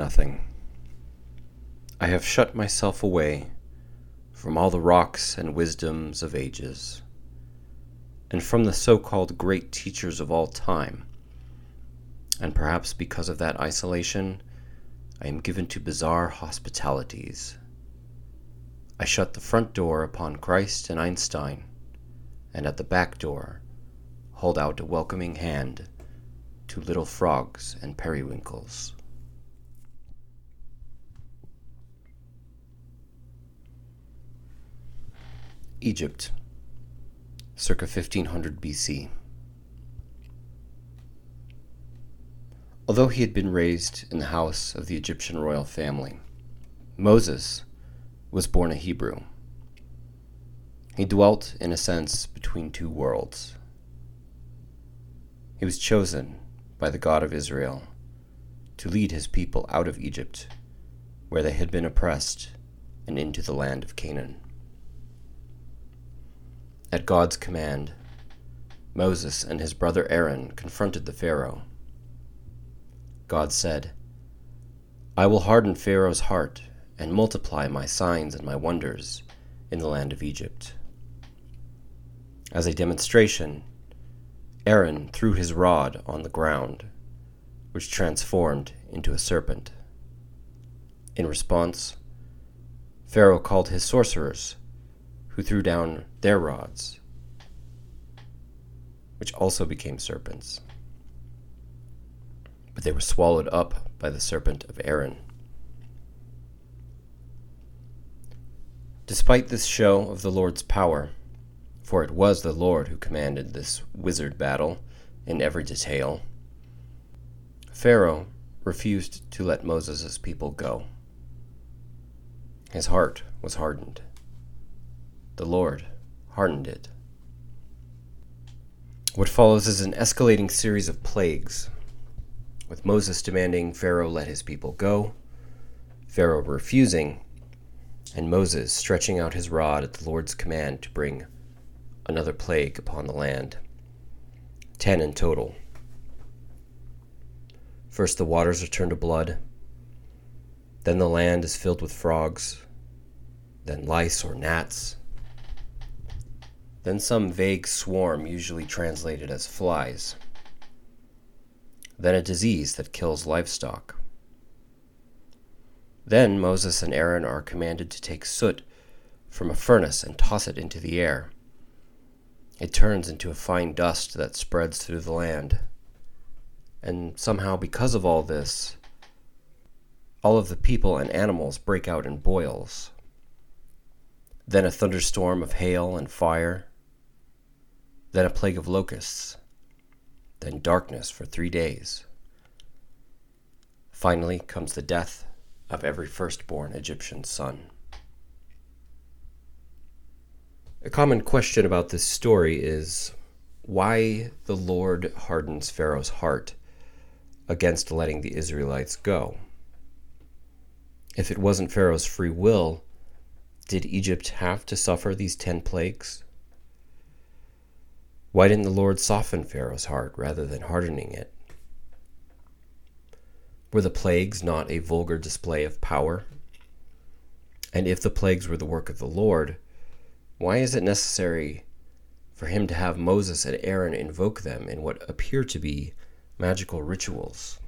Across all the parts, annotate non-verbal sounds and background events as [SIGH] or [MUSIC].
Nothing. I have shut myself away from all the rocks and wisdoms of ages, and from the so called great teachers of all time. And perhaps because of that isolation, I am given to bizarre hospitalities. I shut the front door upon Christ and Einstein, and at the back door hold out a welcoming hand to little frogs and periwinkles. Egypt, circa 1500 BC. Although he had been raised in the house of the Egyptian royal family, Moses was born a Hebrew. He dwelt, in a sense, between two worlds. He was chosen by the God of Israel to lead his people out of Egypt, where they had been oppressed, and into the land of Canaan. At God's command, Moses and his brother Aaron confronted the Pharaoh. God said, I will harden Pharaoh's heart and multiply my signs and my wonders in the land of Egypt. As a demonstration, Aaron threw his rod on the ground, which transformed into a serpent. In response, Pharaoh called his sorcerers who threw down their rods, which also became serpents. But they were swallowed up by the serpent of Aaron. Despite this show of the Lord's power, for it was the Lord who commanded this wizard battle in every detail, Pharaoh refused to let Moses' people go. His heart was hardened the Lord hardened it. What follows is an escalating series of plagues, with Moses demanding Pharaoh let his people go, Pharaoh refusing, and Moses stretching out his rod at the Lord's command to bring another plague upon the land. Ten in total. First, the waters are turned to blood. Then, the land is filled with frogs. Then, lice or gnats then some vague swarm, usually translated as flies, then a disease that kills livestock. Then Moses and Aaron are commanded to take soot from a furnace and toss it into the air. It turns into a fine dust that spreads through the land. And somehow, because of all this, all of the people and animals break out in boils. Then a thunderstorm of hail and fire then a plague of locusts, then darkness for three days. Finally comes the death of every firstborn Egyptian son. A common question about this story is why the Lord hardens Pharaoh's heart against letting the Israelites go. If it wasn't Pharaoh's free will, did Egypt have to suffer these ten plagues? Why didn't the Lord soften Pharaoh's heart rather than hardening it? Were the plagues not a vulgar display of power? And if the plagues were the work of the Lord, why is it necessary for him to have Moses and Aaron invoke them in what appear to be magical rituals?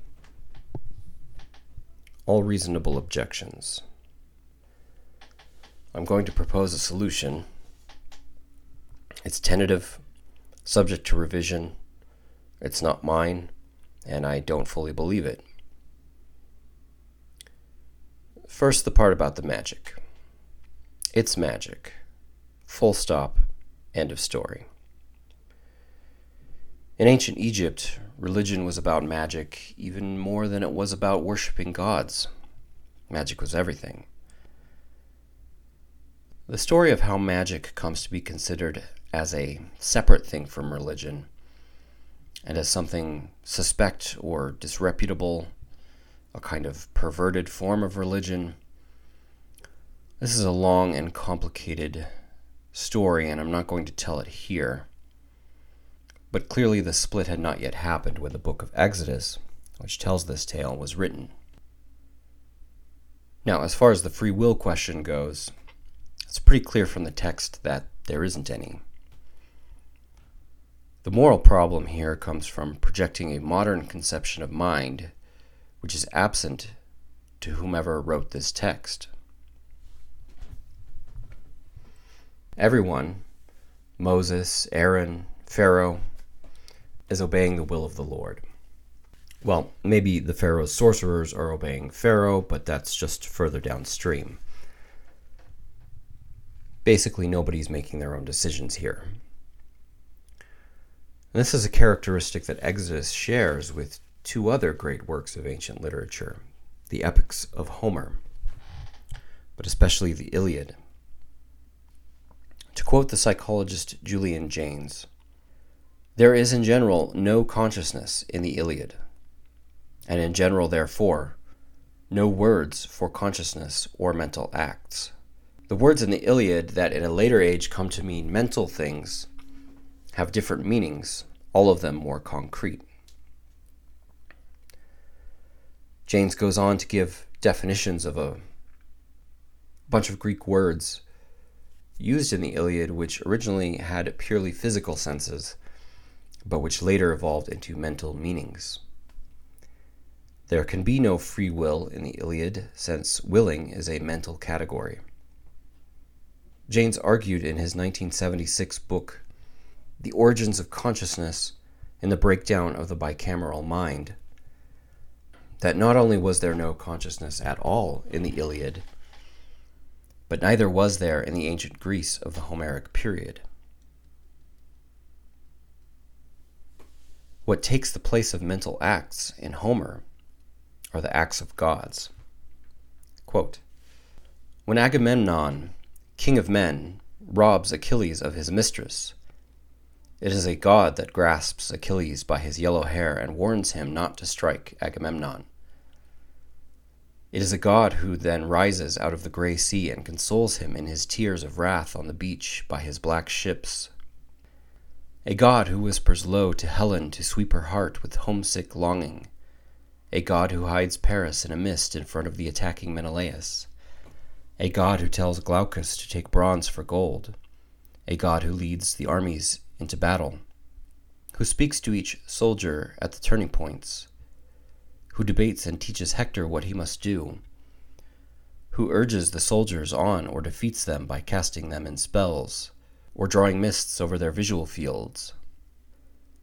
All reasonable objections. I'm going to propose a solution. It's tentative, subject to revision. It's not mine, and I don't fully believe it. First, the part about the magic. It's magic. Full stop. End of story. In ancient Egypt, religion was about magic even more than it was about worshiping gods. Magic was everything. The story of how magic comes to be considered as a separate thing from religion and as something suspect or disreputable, a kind of perverted form of religion. This is a long and complicated story, and I'm not going to tell it here. But clearly, the split had not yet happened when the book of Exodus, which tells this tale, was written. Now, as far as the free will question goes, it's pretty clear from the text that there isn't any. The moral problem here comes from projecting a modern conception of mind which is absent to whomever wrote this text. Everyone, Moses, Aaron, Pharaoh, is obeying the will of the Lord. Well, maybe the Pharaoh's sorcerers are obeying Pharaoh, but that's just further downstream. Basically, nobody's making their own decisions here. And this is a characteristic that Exodus shares with two other great works of ancient literature the epics of Homer, but especially the Iliad. To quote the psychologist Julian Jaynes, there is in general no consciousness in the Iliad, and in general, therefore, no words for consciousness or mental acts. The words in the Iliad that in a later age come to mean mental things have different meanings, all of them more concrete. Jaynes goes on to give definitions of a bunch of Greek words used in the Iliad, which originally had purely physical senses, but which later evolved into mental meanings. There can be no free will in the Iliad, since willing is a mental category. Jaynes argued in his 1976 book, The Origins of Consciousness and the Breakdown of the Bicameral Mind, that not only was there no consciousness at all in the Iliad, but neither was there in the ancient Greece of the Homeric period. What takes the place of mental acts in Homer are the acts of gods. Quote, when Agamemnon king of men, robs Achilles of his mistress. It is a god that grasps Achilles by his yellow hair and warns him not to strike Agamemnon. It is a god who then rises out of the gray sea and consoles him in his tears of wrath on the beach by his black ships. A god who whispers low to Helen to sweep her heart with homesick longing. A god who hides Paris in a mist in front of the attacking Menelaus a god who tells Glaucus to take bronze for gold, a god who leads the armies into battle, who speaks to each soldier at the turning points, who debates and teaches Hector what he must do, who urges the soldiers on or defeats them by casting them in spells, or drawing mists over their visual fields.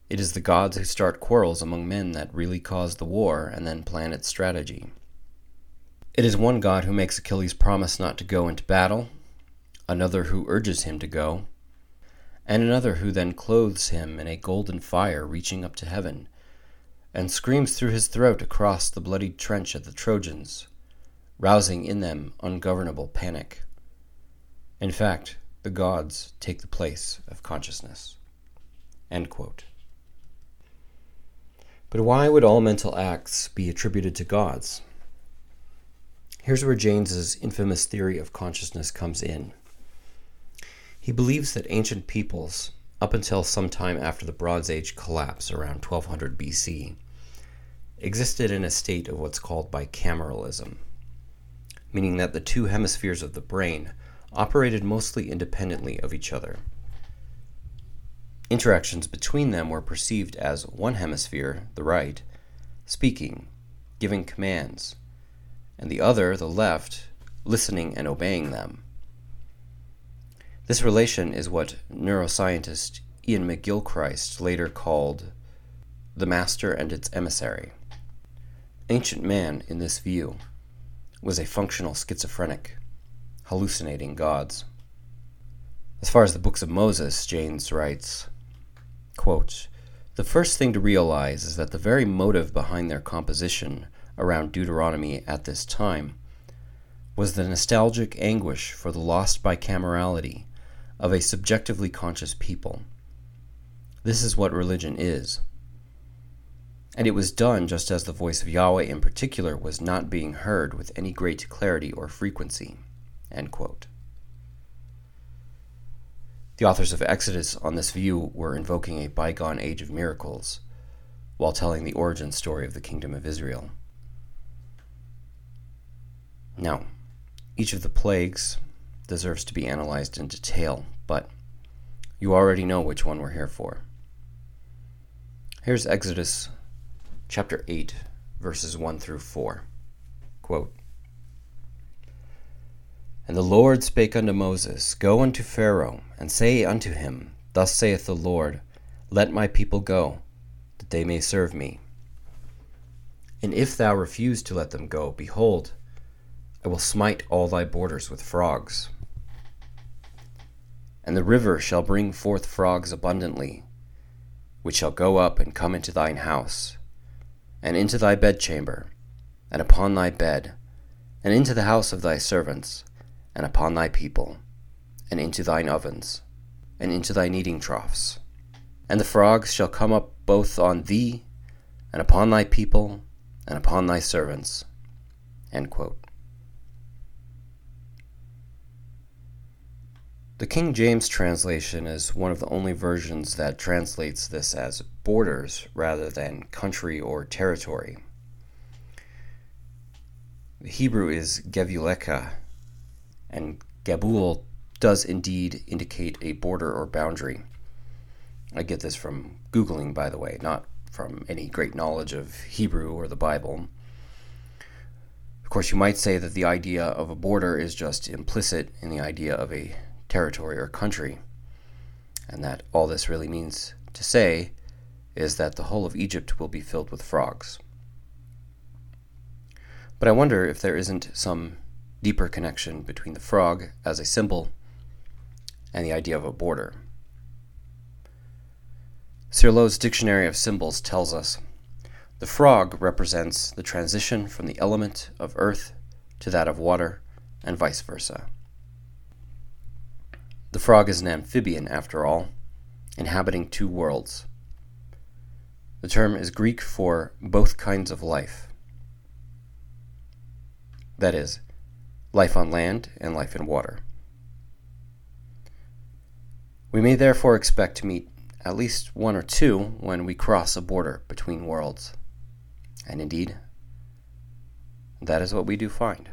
It is the gods who start quarrels among men that really cause the war and then plan its strategy. It is one God who makes Achilles promise not to go into battle, another who urges him to go, and another who then clothes him in a golden fire reaching up to heaven, and screams through his throat across the bloodied trench at the Trojans, rousing in them ungovernable panic. In fact, the gods take the place of consciousness. But why would all mental acts be attributed to gods? Here's where Jaynes's infamous theory of consciousness comes in. He believes that ancient peoples, up until some time after the Bronze Age collapse around 1200 BC, existed in a state of what's called bicameralism, meaning that the two hemispheres of the brain operated mostly independently of each other. Interactions between them were perceived as one hemisphere, the right, speaking, giving commands, and the other, the left, listening and obeying them. This relation is what neuroscientist Iain McGilchrist later called the master and its emissary. Ancient man, in this view, was a functional schizophrenic, hallucinating gods. As far as the books of Moses, Jaynes writes, quote, The first thing to realize is that the very motive behind their composition around Deuteronomy at this time was the nostalgic anguish for the lost bicamerality of a subjectively conscious people. This is what religion is. And it was done just as the voice of Yahweh in particular was not being heard with any great clarity or frequency. The authors of Exodus on this view were invoking a bygone age of miracles while telling the origin story of the kingdom of Israel. Now, each of the plagues deserves to be analyzed in detail, but you already know which one we're here for. Here's Exodus chapter 8, verses 1 through 4. Quote, And the Lord spake unto Moses, Go unto Pharaoh, and say unto him, Thus saith the Lord, Let my people go, that they may serve me. And if thou refuse to let them go, behold, I will smite all thy borders with frogs. And the river shall bring forth frogs abundantly, which shall go up and come into thine house, and into thy bedchamber, and upon thy bed, and into the house of thy servants, and upon thy people, and into thine ovens, and into thy kneading troughs. And the frogs shall come up both on thee, and upon thy people, and upon thy servants. The King James translation is one of the only versions that translates this as borders rather than country or territory. The Hebrew is Gevuleka, and Gabul does indeed indicate a border or boundary. I get this from Googling, by the way, not from any great knowledge of Hebrew or the Bible. Of course, you might say that the idea of a border is just implicit in the idea of a territory, or country. And that all this really means to say is that the whole of Egypt will be filled with frogs. But I wonder if there isn't some deeper connection between the frog as a symbol and the idea of a border. Cirlot's Dictionary of Symbols tells us the frog represents the transition from the element of earth to that of water, and vice versa. The frog is an amphibian, after all, inhabiting two worlds. The term is Greek for both kinds of life. That is, life on land and life in water. We may therefore expect to meet at least one or two when we cross a border between worlds. And indeed, that is what we do find.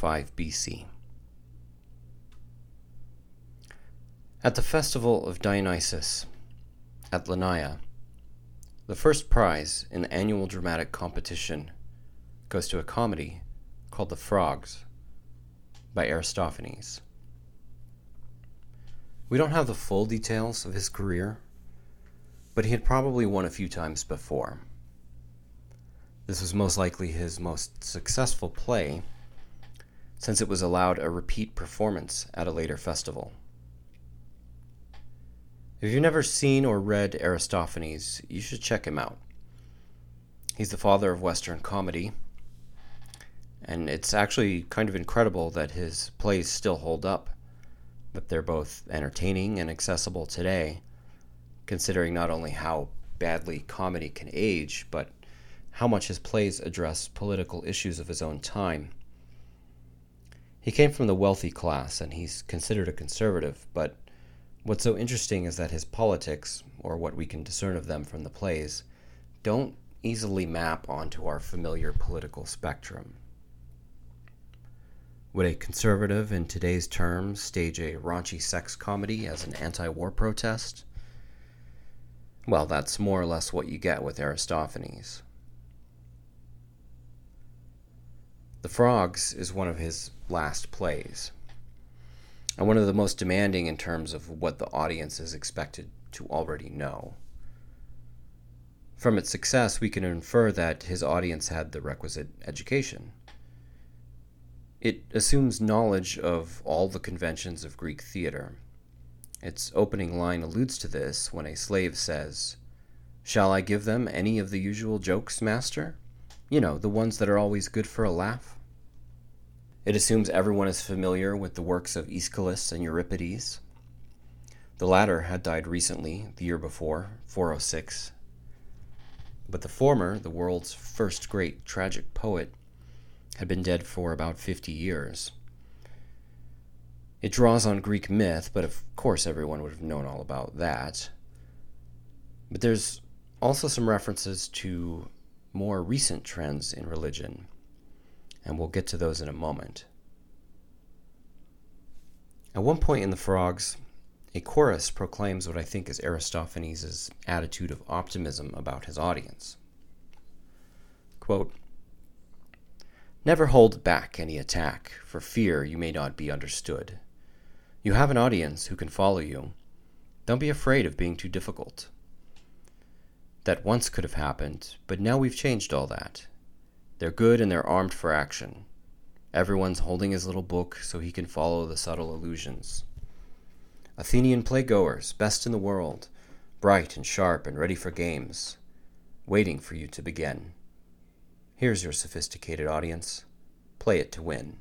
405 BC. At the festival of Dionysus at Lenaea, the first prize in the annual dramatic competition goes to a comedy called The Frogs by Aristophanes. We don't have the full details of his career, but he had probably won a few times before. This was most likely his most successful play, since it was allowed a repeat performance at a later festival. If you've never seen or read Aristophanes, you should check him out. He's the father of Western comedy, and it's actually kind of incredible that his plays still hold up, that they're both entertaining and accessible today, considering not only how badly comedy can age, but how much his plays address political issues of his own time. He came from the wealthy class and he's considered a conservative, but what's so interesting is that his politics, or what we can discern of them from the plays, don't easily map onto our familiar political spectrum. Would a conservative, in today's terms, stage a raunchy sex comedy as an anti war protest? Well, that's more or less what you get with Aristophanes. The Frogs is one of his last plays, and one of the most demanding in terms of what the audience is expected to already know. From its success, we can infer that his audience had the requisite education. It assumes knowledge of all the conventions of Greek theater. Its opening line alludes to this when a slave says, Shall I give them any of the usual jokes, master? You know, the ones that are always good for a laugh. It assumes everyone is familiar with the works of Aeschylus and Euripides. The latter had died recently, the year before, 406, but the former, the world's first great tragic poet, had been dead for about 50 years. It draws on Greek myth, but of course everyone would have known all about that. But there's also some references to more recent trends in religion, and we'll get to those in a moment. At one point in the Frogs, a chorus proclaims what I think is Aristophanes' attitude of optimism about his audience. Quote, Never hold back any attack, for fear you may not be understood. You have an audience who can follow you. Don't be afraid of being too difficult. That once could have happened, but now we've changed all that. They're good and they're armed for action. Everyone's holding his little book so he can follow the subtle allusions. Athenian playgoers, best in the world, bright and sharp and ready for games, waiting for you to begin. Here's your sophisticated audience. Play it to win.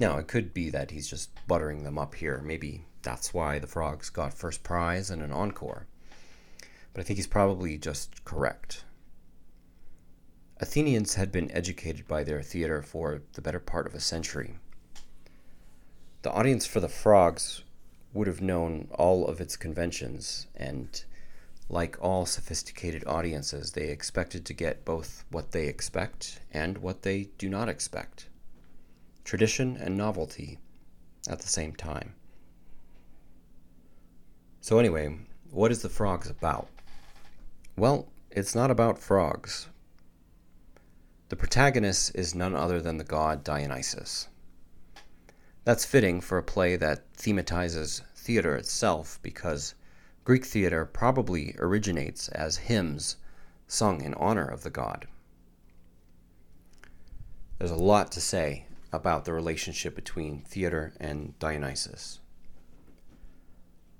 Now, it could be that he's just buttering them up here. Maybe that's why the frogs got first prize and an encore. But I think he's probably just correct. Athenians had been educated by their theater for the better part of a century. The audience for the Frogs would have known all of its conventions, and like all sophisticated audiences, they expected to get both what they expect and what they do not expect tradition and novelty at the same time. So, anyway, what is the Frogs about? Well, it's not about frogs, the protagonist is none other than the god Dionysus. That's fitting for a play that thematizes theater itself because Greek theater probably originates as hymns sung in honor of the god. There's a lot to say about the relationship between theater and Dionysus.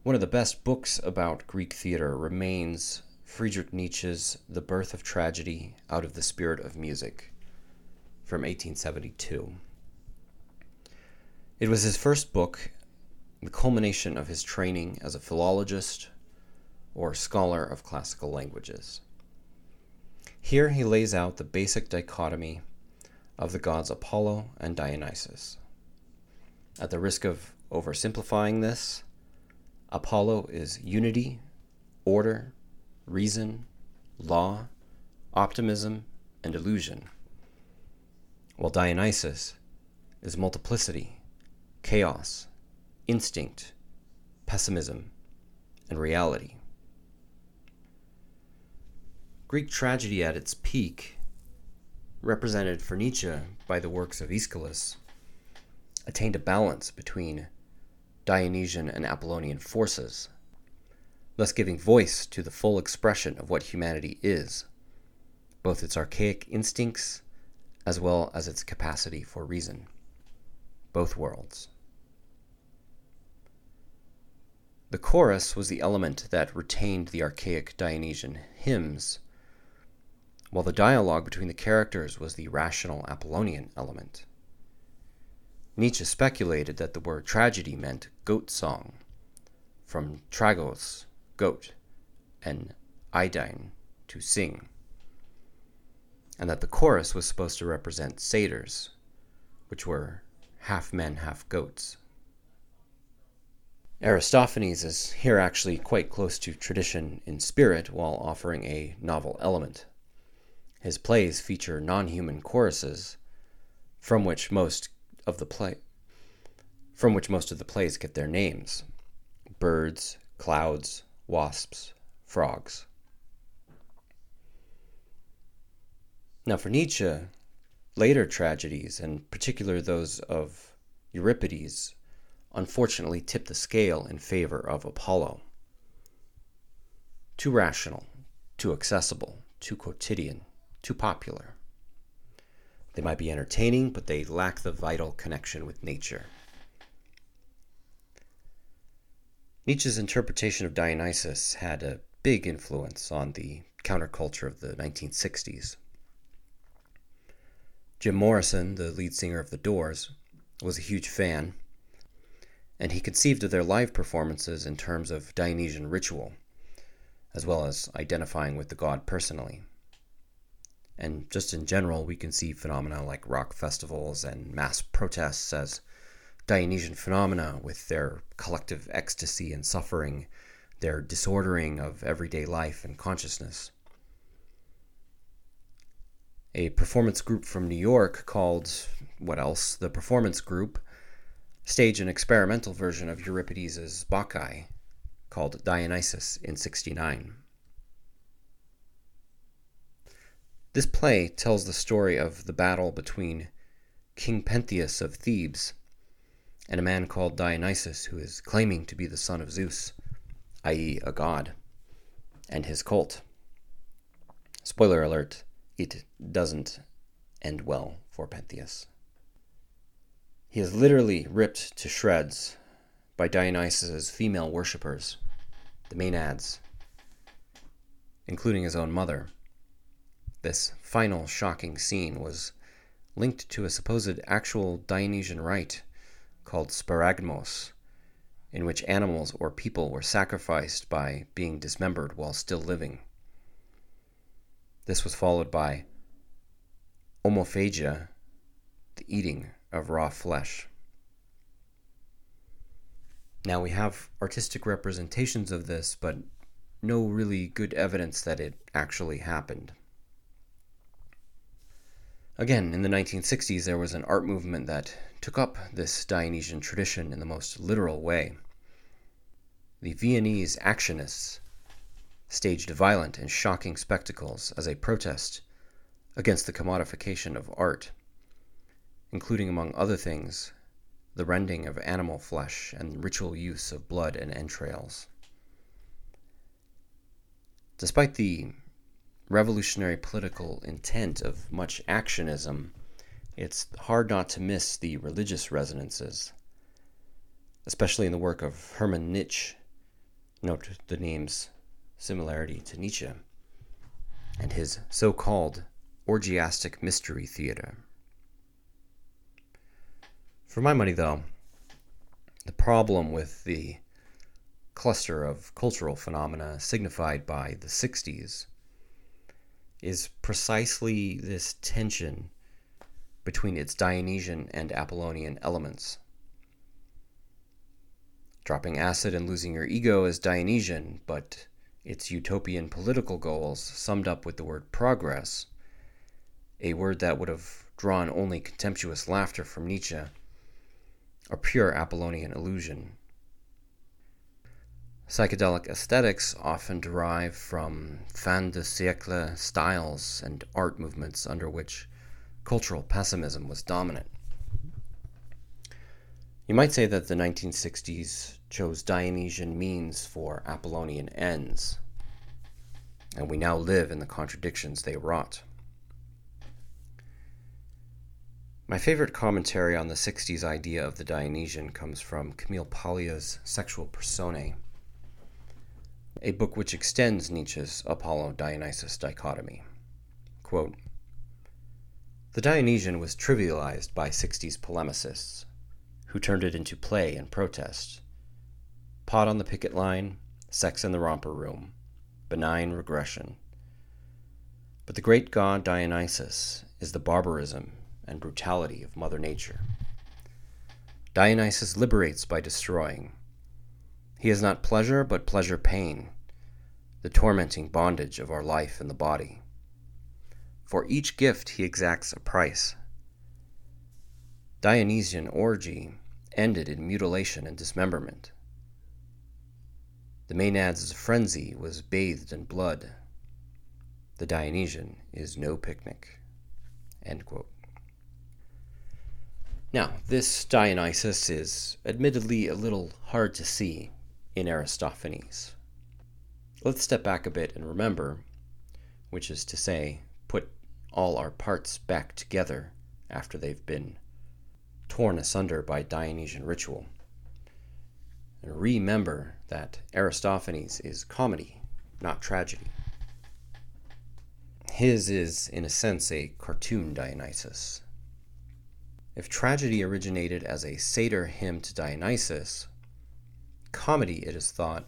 One of the best books about Greek theater remains Friedrich Nietzsche's The Birth of Tragedy Out of the Spirit of Music from 1872. It was his first book, the culmination of his training as a philologist or scholar of classical languages. Here he lays out the basic dichotomy of the gods Apollo and Dionysus. At the risk of oversimplifying this, Apollo is unity, order, reason, law, optimism, and illusion, while Dionysus is multiplicity, chaos, instinct, pessimism, and reality. Greek tragedy at its peak, represented for Nietzsche by the works of Aeschylus, attained a balance between Dionysian and Apollonian forces thus giving voice to the full expression of what humanity is, both its archaic instincts as well as its capacity for reason. Both worlds. The chorus was the element that retained the archaic Dionysian hymns, while the dialogue between the characters was the rational Apollonian element. Nietzsche speculated that the word tragedy meant goat song, from tragos, goat, and Eidine, to sing, and that the chorus was supposed to represent satyrs, which were half men, half goats. Aristophanes is here actually quite close to tradition in spirit while offering a novel element. His plays feature non human choruses, from which most of the play from which most of the plays get their names birds, clouds, wasps, frogs. Now, for Nietzsche, later tragedies, and particularly those of Euripides, unfortunately tipped the scale in favor of Apollo. Too rational, too accessible, too quotidian, too popular. They might be entertaining, but they lack the vital connection with nature. Nietzsche's interpretation of Dionysus had a big influence on the counterculture of the 1960s. Jim Morrison, the lead singer of The Doors, was a huge fan, and he conceived of their live performances in terms of Dionysian ritual, as well as identifying with the god personally. And just in general, we can see phenomena like rock festivals and mass protests as Dionysian phenomena with their collective ecstasy and suffering, their disordering of everyday life and consciousness. A performance group from New York called, what else? The Performance Group staged an experimental version of Euripides' Bacchae called Dionysus in 69. This play tells the story of the battle between King Pentheus of Thebes and a man called Dionysus who is claiming to be the son of Zeus, i.e., a god, and his cult. Spoiler alert, it doesn't end well for Pentheus. He is literally ripped to shreds by Dionysus's female worshippers, the Maenads, including his own mother. This final shocking scene was linked to a supposed actual Dionysian rite called sparagmos, in which animals or people were sacrificed by being dismembered while still living. This was followed by homophagia, the eating of raw flesh. Now we have artistic representations of this, but no really good evidence that it actually happened. Again, in the 1960s, there was an art movement that took up this Dionysian tradition in the most literal way. The Viennese actionists staged violent and shocking spectacles as a protest against the commodification of art, including, among other things, the rending of animal flesh and ritual use of blood and entrails. Despite the revolutionary political intent of much actionism, it's hard not to miss the religious resonances, especially in the work of Hermann Nitsch. Note the name's similarity to Nietzsche and his so called orgiastic mystery theater. For my money, though, the problem with the cluster of cultural phenomena signified by the 60s is precisely this tension between its Dionysian and Apollonian elements. Dropping acid and losing your ego is Dionysian, but its utopian political goals, summed up with the word progress, a word that would have drawn only contemptuous laughter from Nietzsche, are pure Apollonian illusion. Psychedelic aesthetics often derive from fin de siècle styles and art movements under which cultural pessimism was dominant. You might say that the 1960s chose Dionysian means for Apollonian ends, and we now live in the contradictions they wrought. My favorite commentary on the 60s idea of the Dionysian comes from Camille Paglia's Sexual Personae, a book which extends Nietzsche's Apollo Dionysus dichotomy. Quote, the Dionysian was trivialized by 60s polemicists, who turned it into play and protest. Pot on the picket line, sex in the romper room, benign regression. But the great god Dionysus is the barbarism and brutality of Mother Nature. Dionysus liberates by destroying. He is not pleasure, but pleasure pain, the tormenting bondage of our life in the body. For each gift he exacts a price. Dionysian orgy ended in mutilation and dismemberment. The Maenad's frenzy was bathed in blood. The Dionysian is no picnic. Now, this Dionysus is admittedly a little hard to see in Aristophanes. Let's step back a bit and remember, which is to say, put all our parts back together after they've been torn asunder by Dionysian ritual. And remember that Aristophanes is comedy, not tragedy. His is, in a sense, a cartoon Dionysus. If tragedy originated as a satyr hymn to Dionysus, comedy, it is thought,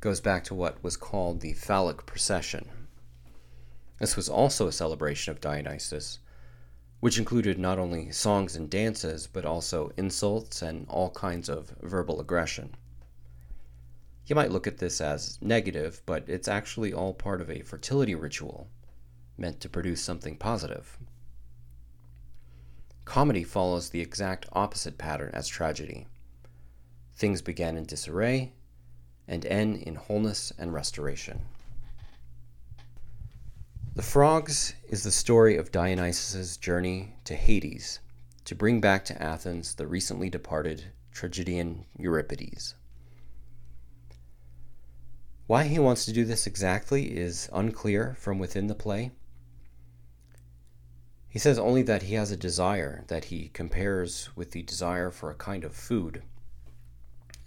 goes back to what was called the phallic procession. This was also a celebration of Dionysus, which included not only songs and dances, but also insults and all kinds of verbal aggression. You might look at this as negative, but it's actually all part of a fertility ritual meant to produce something positive. Comedy follows the exact opposite pattern as tragedy. Things began in disarray and end in wholeness and restoration. The Frogs is the story of Dionysus' journey to Hades to bring back to Athens the recently departed tragedian Euripides. Why he wants to do this exactly is unclear from within the play. He says only that he has a desire that he compares with the desire for a kind of food.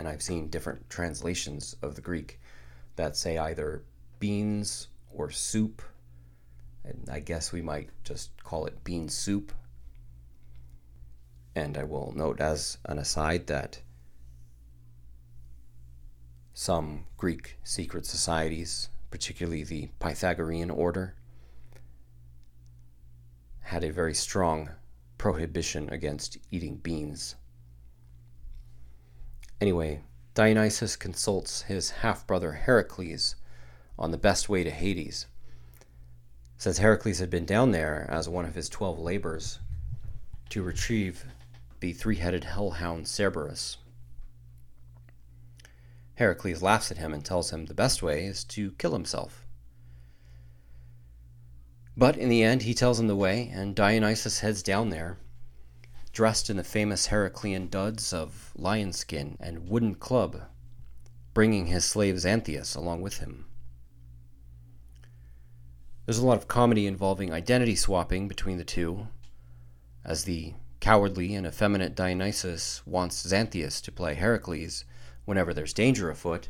And I've seen different translations of the Greek that say either beans or soup and I guess we might just call it bean soup. And I will note as an aside that some Greek secret societies, particularly the Pythagorean order, had a very strong prohibition against eating beans. Anyway, Dionysus consults his half brother Heracles on the best way to Hades since Heracles had been down there as one of his twelve labors to retrieve the three headed hellhound Cerberus. Heracles laughs at him and tells him the best way is to kill himself. But in the end, he tells him the way, and Dionysus heads down there, dressed in the famous Heraclean duds of lion skin and wooden club, bringing his slave Xanthias along with him. There's a lot of comedy involving identity swapping between the two, as the cowardly and effeminate Dionysus wants Xanthias to play Heracles whenever there's danger afoot,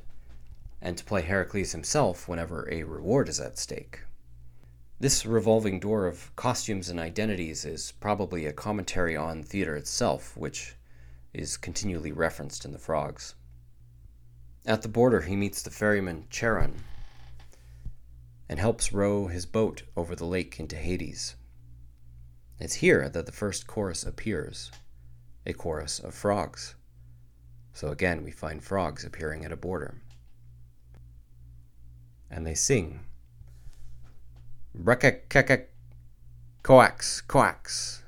and to play Heracles himself whenever a reward is at stake. This revolving door of costumes and identities is probably a commentary on theater itself, which is continually referenced in the frogs. At the border, he meets the ferryman Charon, and helps row his boat over the lake into Hades. It's here that the first chorus appears a chorus of frogs. So again, we find frogs appearing at a border. And they sing Coax, coax.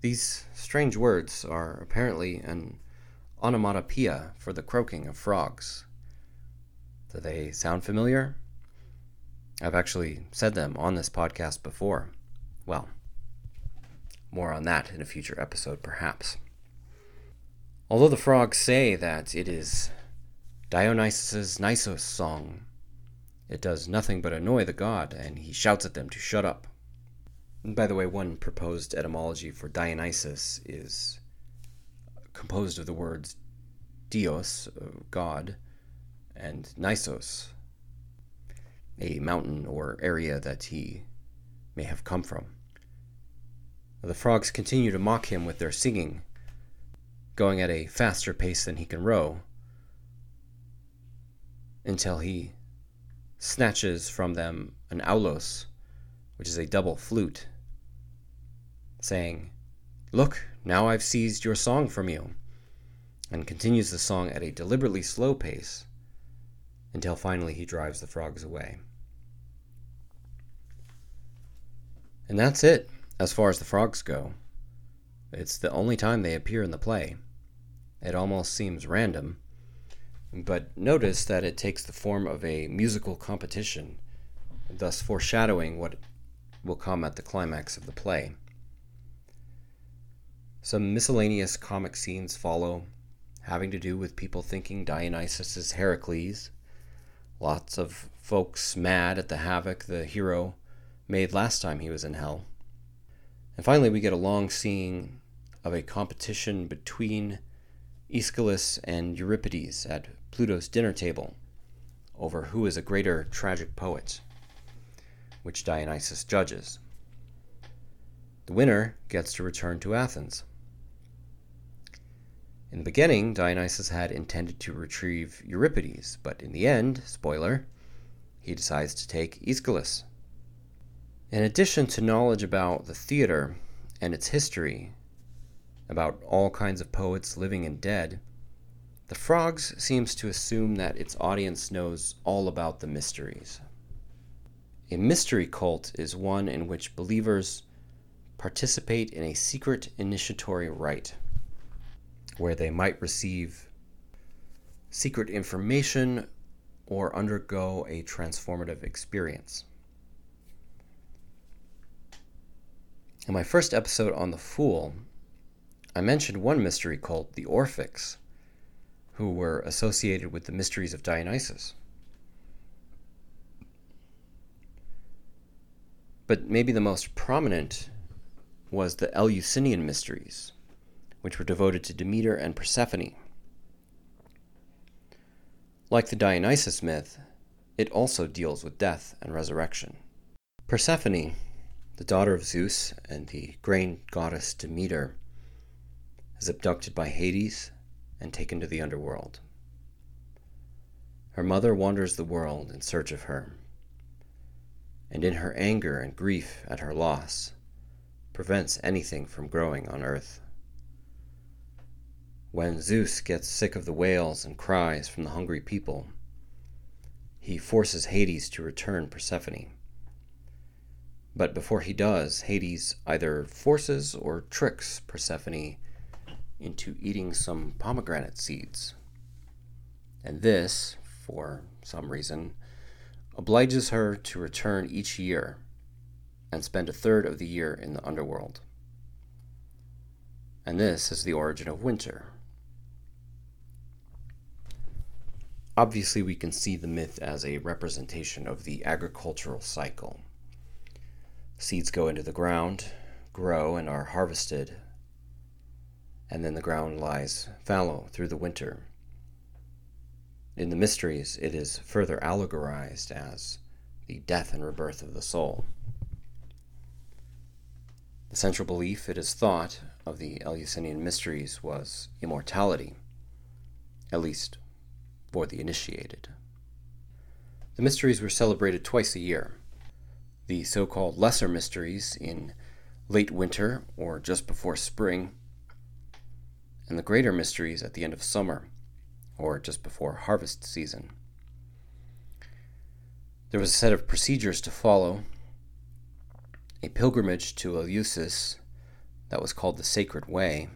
These strange words are apparently an onomatopoeia for the croaking of frogs. Do they sound familiar? I've actually said them on this podcast before. Well, more on that in a future episode, perhaps. Although the frogs say that it is Dionysus' Nisos song, it does nothing but annoy the god, and he shouts at them to shut up. And by the way, one proposed etymology for Dionysus is composed of the words Dios, uh, God, and Nisos, a mountain or area that he may have come from. The frogs continue to mock him with their singing, going at a faster pace than he can row, until he snatches from them an aulos, which is a double flute, saying, Look, now I've seized your song from you, and continues the song at a deliberately slow pace until finally he drives the frogs away. And that's it as far as the frogs go. It's the only time they appear in the play. It almost seems random, but notice that it takes the form of a musical competition, thus foreshadowing what will come at the climax of the play. Some miscellaneous comic scenes follow, having to do with people thinking Dionysus is Heracles. Lots of folks mad at the havoc the hero made last time he was in hell. And finally, we get a long scene of a competition between Aeschylus and Euripides at Pluto's dinner table over who is a greater tragic poet, which Dionysus judges. The winner gets to return to Athens. In the beginning, Dionysus had intended to retrieve Euripides, but in the end, spoiler, he decides to take Aeschylus. In addition to knowledge about the theater and its history, about all kinds of poets living and dead, the Frogs seems to assume that its audience knows all about the mysteries. A mystery cult is one in which believers participate in a secret initiatory rite, where they might receive secret information or undergo a transformative experience. In my first episode on The Fool, I mentioned one mystery cult, the Orphics, who were associated with the mysteries of Dionysus. But maybe the most prominent was the Eleusinian mysteries, which were devoted to Demeter and Persephone. Like the Dionysus myth, it also deals with death and resurrection. Persephone the daughter of Zeus and the grain goddess Demeter, is abducted by Hades and taken to the underworld. Her mother wanders the world in search of her, and in her anger and grief at her loss, prevents anything from growing on earth. When Zeus gets sick of the wails and cries from the hungry people, he forces Hades to return Persephone. But before he does, Hades either forces or tricks Persephone into eating some pomegranate seeds. And this, for some reason, obliges her to return each year and spend a third of the year in the underworld. And this is the origin of winter. Obviously, we can see the myth as a representation of the agricultural cycle Seeds go into the ground, grow, and are harvested, and then the ground lies fallow through the winter. In the mysteries, it is further allegorized as the death and rebirth of the soul. The central belief, it is thought, of the Eleusinian mysteries was immortality, at least for the initiated. The mysteries were celebrated twice a year the so called lesser mysteries in late winter or just before spring, and the greater mysteries at the end of summer or just before harvest season. There was a set of procedures to follow a pilgrimage to Eleusis that was called the Sacred Way,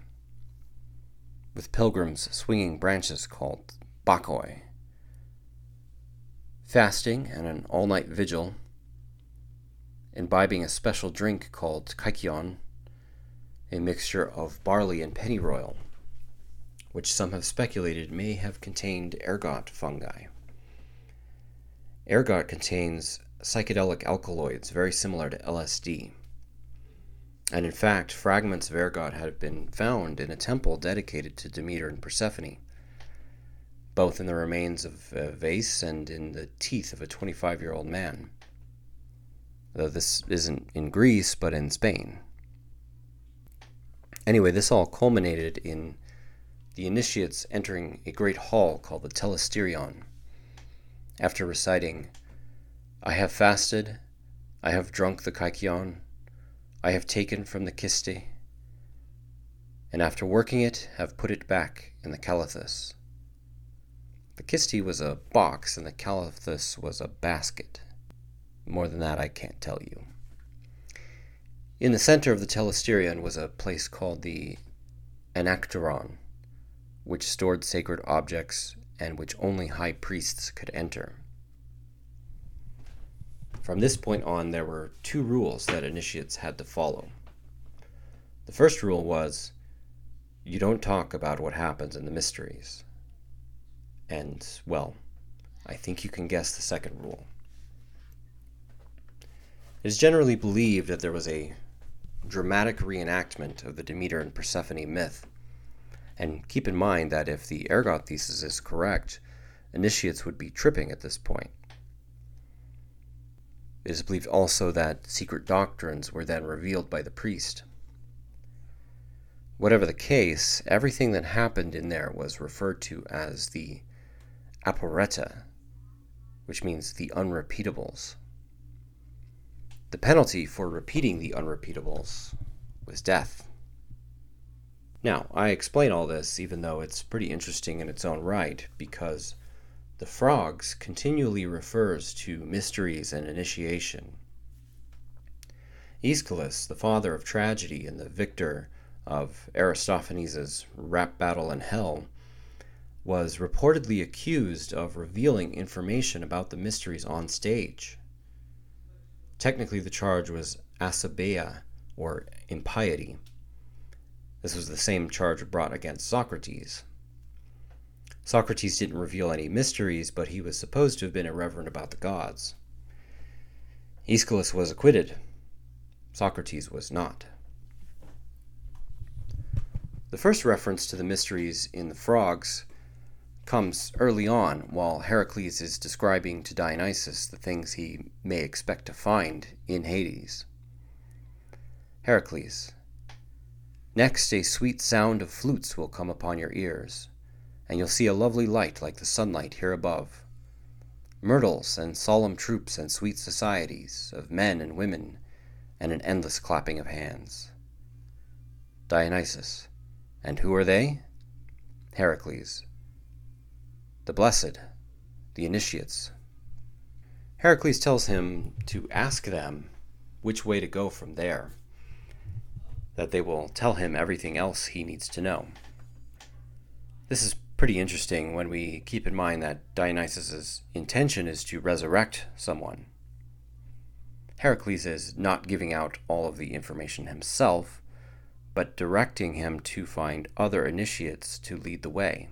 with pilgrims swinging branches called bakoi, fasting and an all night vigil imbibing a special drink called kykeon, a mixture of barley and pennyroyal, which some have speculated may have contained ergot fungi. Ergot contains psychedelic alkaloids very similar to LSD. And in fact, fragments of ergot had been found in a temple dedicated to Demeter and Persephone, both in the remains of a vase and in the teeth of a 25 year old man though this isn't in Greece, but in Spain. Anyway, this all culminated in the initiates entering a great hall called the Telesterion, after reciting, I have fasted, I have drunk the kykeon, I have taken from the kiste, and after working it, have put it back in the calathus. The kiste was a box, and the calathus was a basket. More than that, I can't tell you. In the center of the telesterion was a place called the Anaktoron, which stored sacred objects and which only high priests could enter. From this point on, there were two rules that initiates had to follow. The first rule was you don't talk about what happens in the mysteries. And, well, I think you can guess the second rule. It is generally believed that there was a dramatic reenactment of the Demeter and Persephone myth. And keep in mind that if the ergot thesis is correct, initiates would be tripping at this point. It is believed also that secret doctrines were then revealed by the priest. Whatever the case, everything that happened in there was referred to as the aporrheta, which means the unrepeatables. The penalty for repeating the unrepeatables was death. Now, I explain all this even though it's pretty interesting in its own right, because the frogs continually refers to mysteries and initiation. Aeschylus, the father of tragedy and the victor of Aristophanes' rap battle in hell, was reportedly accused of revealing information about the mysteries on stage. Technically, the charge was asebeia, or impiety. This was the same charge brought against Socrates. Socrates didn't reveal any mysteries, but he was supposed to have been irreverent about the gods. Aeschylus was acquitted. Socrates was not. The first reference to the mysteries in the frogs comes early on while Heracles is describing to Dionysus the things he may expect to find in Hades. Heracles, next a sweet sound of flutes will come upon your ears and you'll see a lovely light like the sunlight here above. Myrtles and solemn troops and sweet societies of men and women, and an endless clapping of hands. Dionysus. And who are they? Heracles. The blessed, the initiates. Heracles tells him to ask them which way to go from there, that they will tell him everything else he needs to know. This is pretty interesting when we keep in mind that Dionysus's intention is to resurrect someone. Heracles is not giving out all of the information himself, but directing him to find other initiates to lead the way.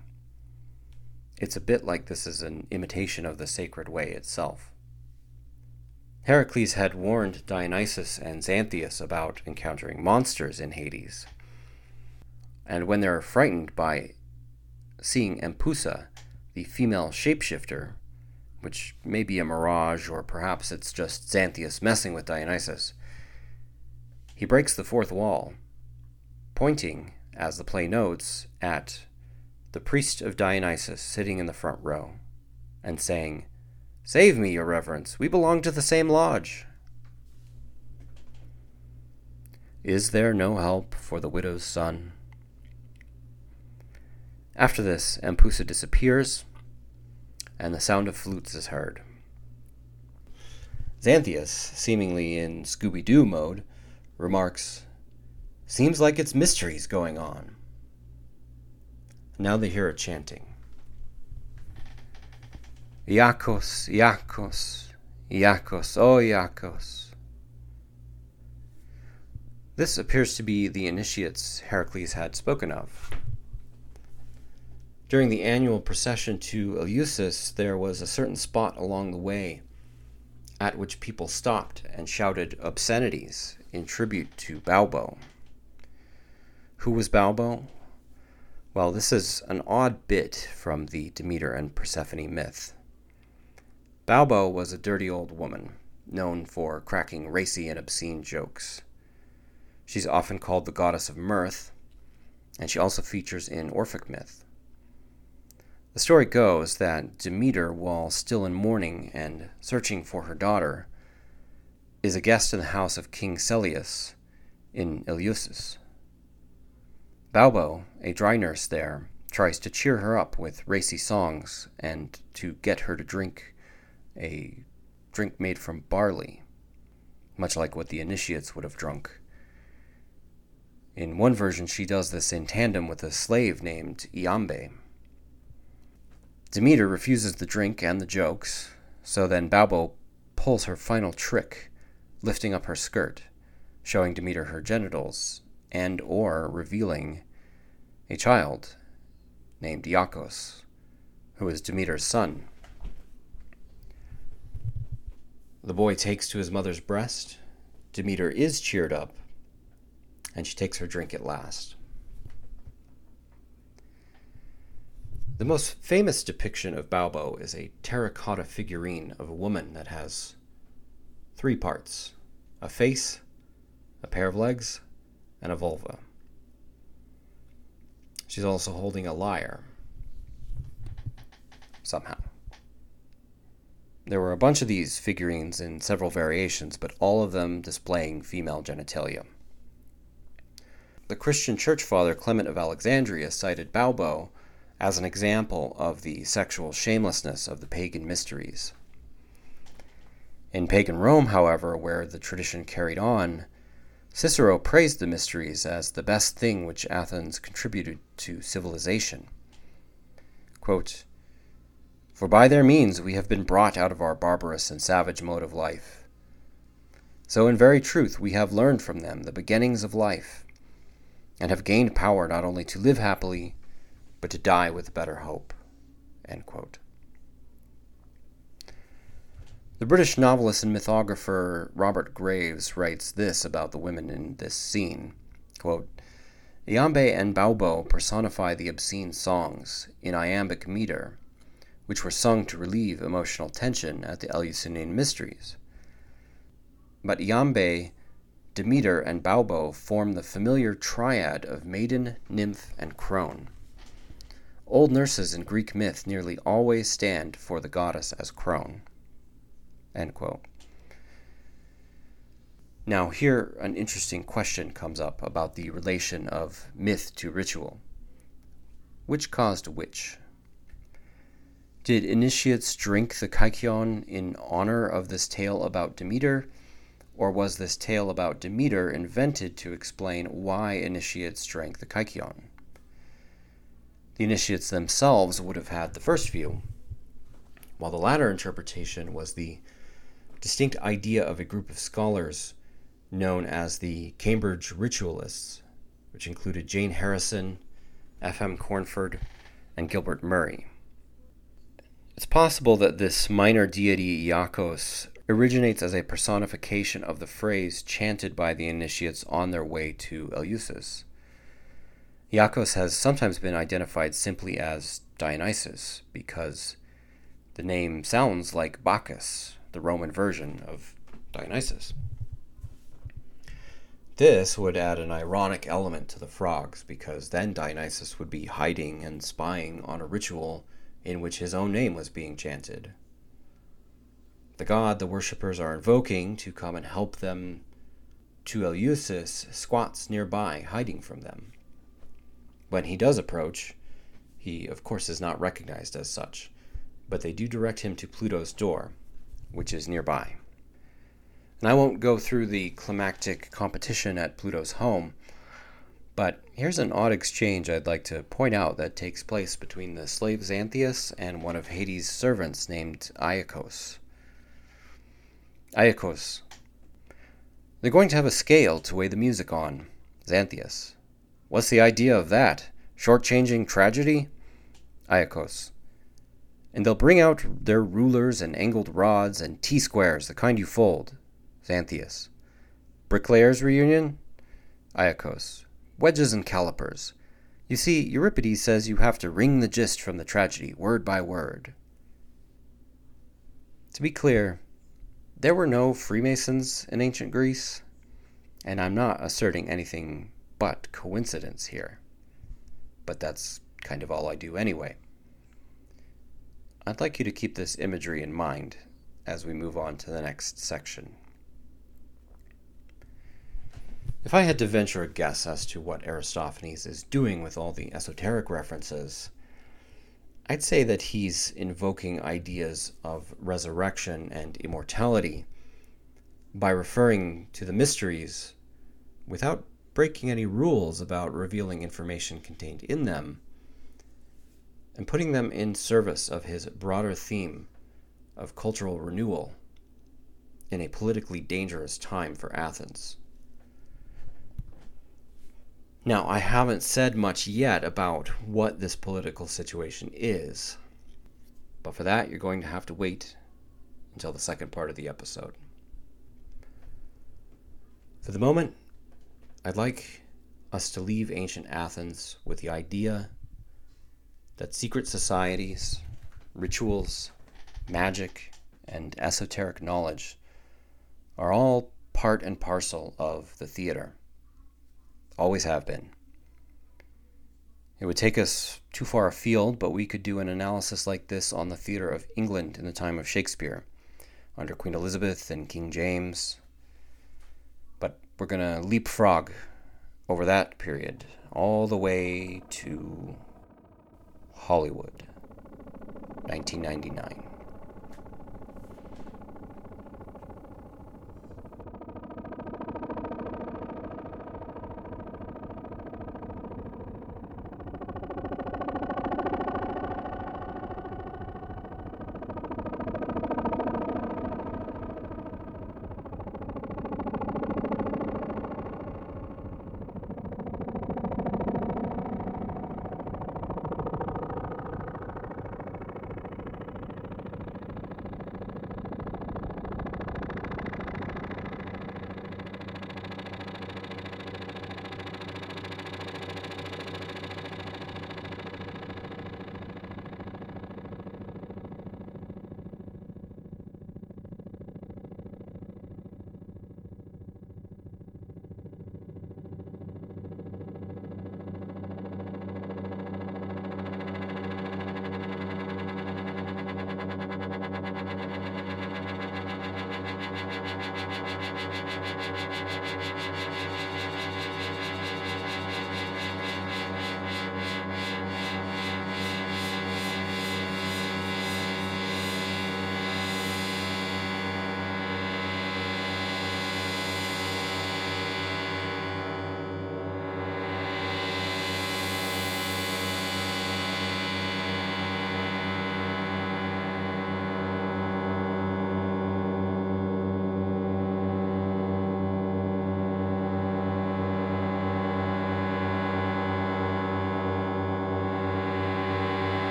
It's a bit like this is an imitation of the sacred way itself. Heracles had warned Dionysus and Xanthias about encountering monsters in Hades. And when they're frightened by seeing Empusa, the female shapeshifter, which may be a mirage or perhaps it's just Xanthias messing with Dionysus, he breaks the fourth wall, pointing, as the play notes, at the priest of Dionysus sitting in the front row, and saying, Save me, your reverence, we belong to the same lodge. Is there no help for the widow's son? After this, Empusa disappears, and the sound of flutes is heard. Xanthias, seemingly in Scooby Doo mode, remarks, Seems like it's mysteries going on. Now they hear a chanting. Iacchos, Iacchos, Iacchos, oh Iacchos. This appears to be the initiates Heracles had spoken of. During the annual procession to Eleusis, there was a certain spot along the way at which people stopped and shouted obscenities in tribute to Baubo. Who was Baubo? Well, this is an odd bit from the Demeter and Persephone myth. Baubo was a dirty old woman, known for cracking racy and obscene jokes. She's often called the goddess of mirth, and she also features in Orphic myth. The story goes that Demeter, while still in mourning and searching for her daughter, is a guest in the house of King Celeus in Eleusis. Baubo, a dry nurse there, tries to cheer her up with racy songs and to get her to drink a drink made from barley, much like what the initiates would have drunk. In one version, she does this in tandem with a slave named Iambe. Demeter refuses the drink and the jokes, so then Baubo pulls her final trick, lifting up her skirt, showing Demeter her genitals, and or revealing a child named Iacchos, who is Demeter's son. The boy takes to his mother's breast. Demeter is cheered up, and she takes her drink at last. The most famous depiction of Baubo is a terracotta figurine of a woman that has three parts a face, a pair of legs, and a vulva. She's also holding a lyre. Somehow. There were a bunch of these figurines in several variations, but all of them displaying female genitalia. The Christian church father Clement of Alexandria cited Baubo as an example of the sexual shamelessness of the pagan mysteries. In pagan Rome, however, where the tradition carried on, Cicero praised the mysteries as the best thing which Athens contributed to civilization. Quote, For by their means we have been brought out of our barbarous and savage mode of life. So, in very truth, we have learned from them the beginnings of life, and have gained power not only to live happily, but to die with better hope. The British novelist and mythographer Robert Graves writes this about the women in this scene quote, Iambe and Baubo personify the obscene songs in iambic meter, which were sung to relieve emotional tension at the Eleusinian mysteries. But Iambe, Demeter, and Baubo form the familiar triad of maiden, nymph, and crone. Old nurses in Greek myth nearly always stand for the goddess as crone. Now, here an interesting question comes up about the relation of myth to ritual. Which caused which? Did initiates drink the kykeon in honor of this tale about Demeter, or was this tale about Demeter invented to explain why initiates drank the kykeon? The initiates themselves would have had the first view, while the latter interpretation was the distinct idea of a group of scholars known as the Cambridge Ritualists, which included Jane Harrison, F.M. Cornford, and Gilbert Murray. It's possible that this minor deity Iacchos originates as a personification of the phrase chanted by the initiates on their way to Eleusis. Iacchos has sometimes been identified simply as Dionysus because the name sounds like Bacchus, the Roman version of Dionysus. This would add an ironic element to the frogs because then Dionysus would be hiding and spying on a ritual in which his own name was being chanted. The god the worshippers are invoking to come and help them to Eleusis squats nearby, hiding from them. When he does approach, he, of course, is not recognized as such, but they do direct him to Pluto's door, which is nearby. And I won't go through the climactic competition at Pluto's home, but here's an odd exchange I'd like to point out that takes place between the slave Xanthias and one of Hades' servants named Aeacus. Aeacus. They're going to have a scale to weigh the music on. Xanthias. What's the idea of that? Short-changing tragedy? Aeacus. And they'll bring out their rulers and angled rods and T-squares, the kind you fold. Xanthias. Bricklayers' reunion? Aeacus. Wedges and calipers. You see, Euripides says you have to wring the gist from the tragedy, word by word. To be clear, there were no Freemasons in ancient Greece, and I'm not asserting anything but coincidence here. But that's kind of all I do anyway. I'd like you to keep this imagery in mind as we move on to the next section. If I had to venture a guess as to what Aristophanes is doing with all the esoteric references, I'd say that he's invoking ideas of resurrection and immortality by referring to the mysteries without breaking any rules about revealing information contained in them and putting them in service of his broader theme of cultural renewal in a politically dangerous time for Athens. Now, I haven't said much yet about what this political situation is, but for that, you're going to have to wait until the second part of the episode. For the moment, I'd like us to leave ancient Athens with the idea that secret societies, rituals, magic, and esoteric knowledge are all part and parcel of the theater. Always have been. It would take us too far afield, but we could do an analysis like this on the theater of England in the time of Shakespeare, under Queen Elizabeth and King James. But we're going to leapfrog over that period all the way to Hollywood, 1999.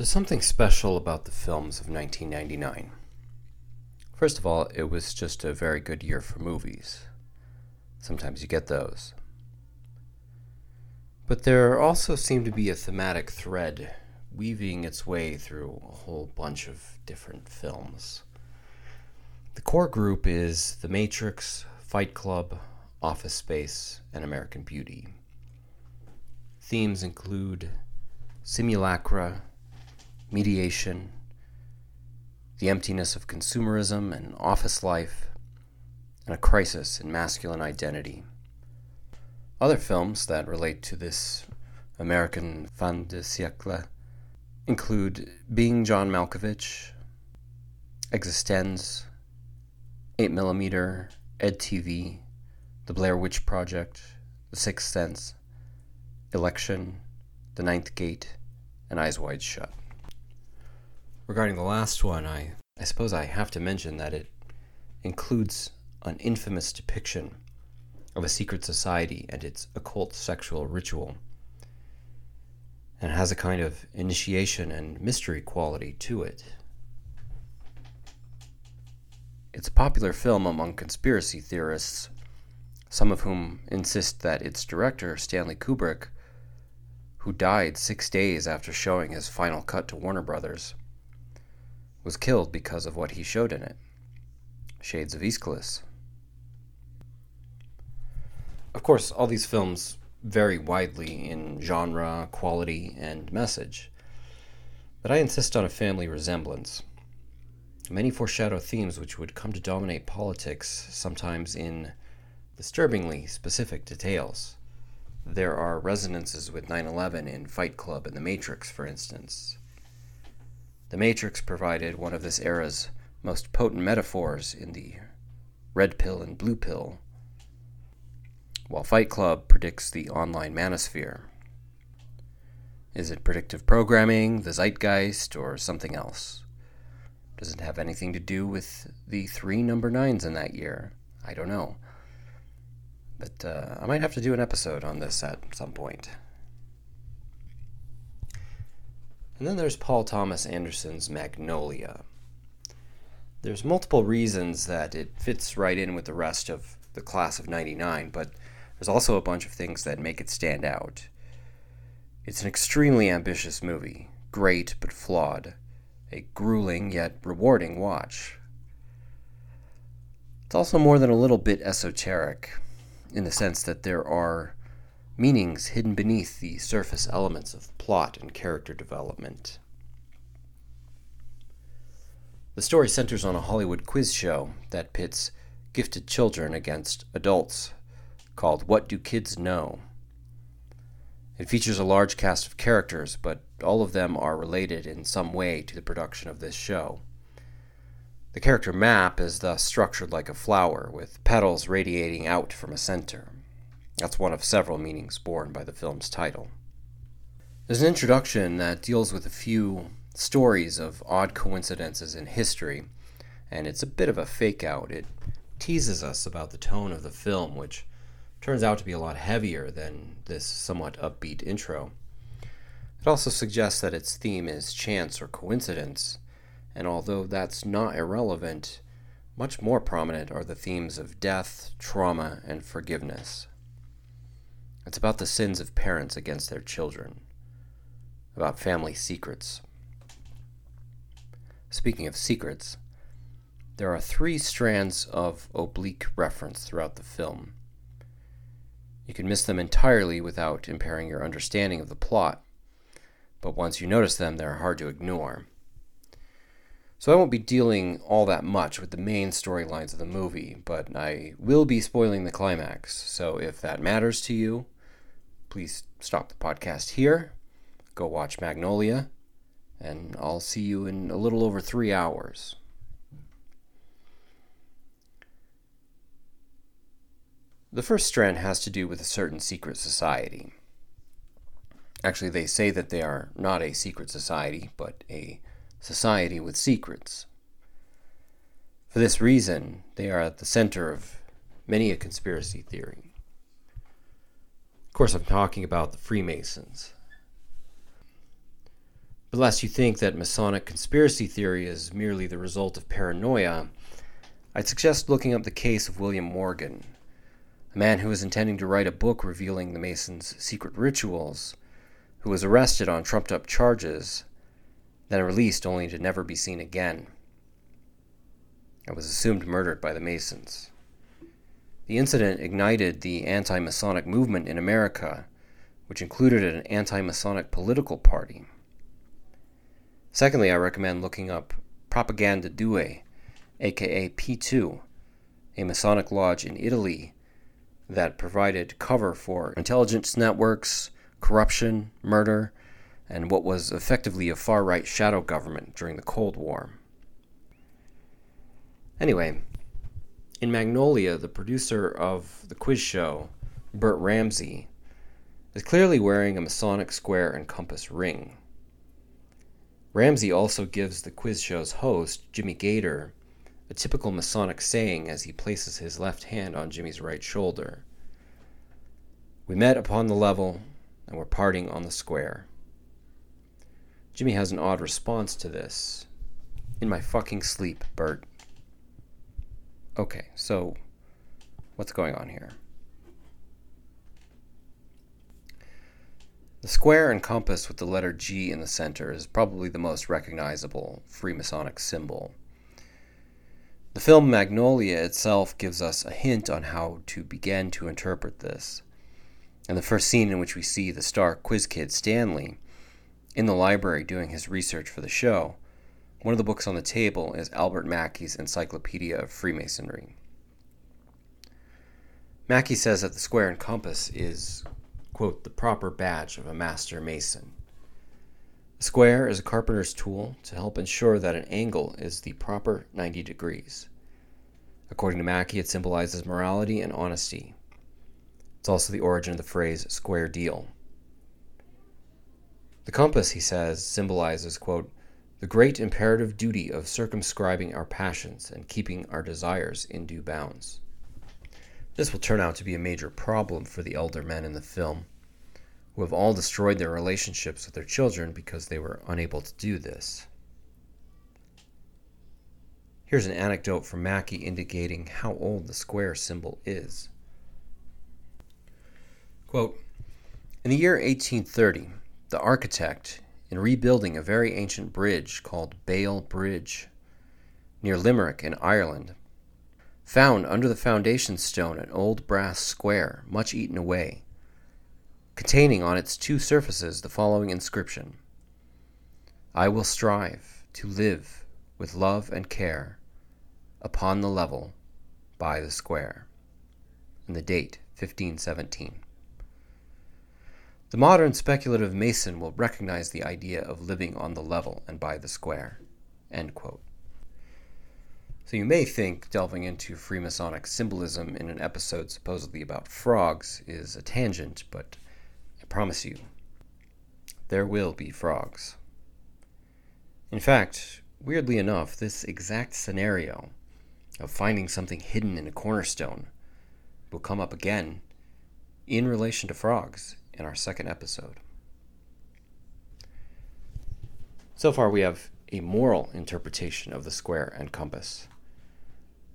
There's something special about the films of 1999. First of all, it was just a very good year for movies. Sometimes you get those. But there also seemed to be a thematic thread weaving its way through a whole bunch of different films. The core group is The Matrix, Fight Club, Office Space, and American Beauty. Themes include simulacra, mediation, the emptiness of consumerism and office life, and a crisis in masculine identity. Other films that relate to this American fin de siècle include Being John Malkovich, eXistenZ, 8mm, EDtv, The Blair Witch Project, The Sixth Sense, Election, The Ninth Gate, and Eyes Wide Shut. Regarding the last one, I, I suppose I have to mention that it includes an infamous depiction of a secret society and its occult sexual ritual. and has a kind of initiation and mystery quality to it. It's a popular film among conspiracy theorists, some of whom insist that its director, Stanley Kubrick, who died six days after showing his final cut to Warner Brothers, was killed because of what he showed in it Shades of Aeschylus. Of course, all these films vary widely in genre, quality, and message, but I insist on a family resemblance. Many foreshadow themes which would come to dominate politics, sometimes in disturbingly specific details. There are resonances with 9 11 in Fight Club and The Matrix, for instance. The Matrix provided one of this era's most potent metaphors in the red pill and blue pill, while Fight Club predicts the online manosphere. Is it predictive programming, the zeitgeist, or something else? Does it have anything to do with the three number nines in that year? I don't know. But uh, I might have to do an episode on this at some point. And then there's Paul Thomas Anderson's Magnolia. There's multiple reasons that it fits right in with the rest of the class of 99, but there's also a bunch of things that make it stand out. It's an extremely ambitious movie, great but flawed a grueling yet rewarding watch. It's also more than a little bit esoteric, in the sense that there are meanings hidden beneath the surface elements of plot and character development. The story centers on a Hollywood quiz show that pits gifted children against adults, called What Do Kids Know? It features a large cast of characters, but all of them are related in some way to the production of this show. The character map is thus structured like a flower, with petals radiating out from a center. That's one of several meanings borne by the film's title. There's an introduction that deals with a few stories of odd coincidences in history, and it's a bit of a fake out. It teases us about the tone of the film, which turns out to be a lot heavier than this somewhat upbeat intro. It also suggests that its theme is chance or coincidence, and although that's not irrelevant, much more prominent are the themes of death, trauma, and forgiveness. It's about the sins of parents against their children, about family secrets. Speaking of secrets, there are three strands of oblique reference throughout the film. You can miss them entirely without impairing your understanding of the plot, but once you notice them, they're hard to ignore. So I won't be dealing all that much with the main storylines of the movie, but I will be spoiling the climax. So if that matters to you, please stop the podcast here, go watch Magnolia, and I'll see you in a little over three hours. The first strand has to do with a certain secret society. Actually, they say that they are not a secret society, but a society with secrets. For this reason, they are at the center of many a conspiracy theory. Of course, I'm talking about the Freemasons. But lest you think that Masonic conspiracy theory is merely the result of paranoia, I'd suggest looking up the case of William Morgan, a man who was intending to write a book revealing the Masons' secret rituals, who was arrested on trumped up charges, then released only to never be seen again, and was assumed murdered by the Masons. The incident ignited the anti Masonic movement in America, which included an anti Masonic political party. Secondly, I recommend looking up Propaganda Due, aka P2, a Masonic lodge in Italy that provided cover for intelligence networks, corruption, murder, and what was effectively a far right shadow government during the Cold War. Anyway, in Magnolia, the producer of the quiz show, Bert Ramsey, is clearly wearing a Masonic square and compass ring. Ramsey also gives the quiz show's host, Jimmy Gator, a typical Masonic saying as he places his left hand on Jimmy's right shoulder. We met upon the level, and we're parting on the square. Jimmy has an odd response to this. In my fucking sleep, Bert. Okay, so what's going on here? The square and compass with the letter G in the center is probably the most recognizable Freemasonic symbol. The film Magnolia itself gives us a hint on how to begin to interpret this. In the first scene in which we see the star quiz kid Stanley in the library doing his research for the show, one of the books on the table is Albert Mackey's Encyclopedia of Freemasonry. Mackey says that the square and compass is, quote, the proper badge of a master mason. A square is a carpenter's tool to help ensure that an angle is the proper 90 degrees. According to Mackey, it symbolizes morality and honesty. It's also the origin of the phrase square deal. The compass, he says, symbolizes, quote, the great imperative duty of circumscribing our passions and keeping our desires in due bounds. This will turn out to be a major problem for the elder men in the film who have all destroyed their relationships with their children because they were unable to do this. Here's an anecdote from Mackey indicating how old the square symbol is. Quote, in the year 1830, the architect, in rebuilding a very ancient bridge called Bale Bridge near Limerick in Ireland, found under the foundation stone an old brass square, much eaten away, containing on its two surfaces the following inscription I will strive to live with love and care upon the level by the square. And the date, 1517. The modern speculative Mason will recognize the idea of living on the level and by the square. So you may think delving into Freemasonic symbolism in an episode supposedly about frogs is a tangent, but I promise you, there will be frogs. In fact, weirdly enough, this exact scenario of finding something hidden in a cornerstone will come up again in relation to frogs in our second episode. So far, we have a moral interpretation of the square and compass,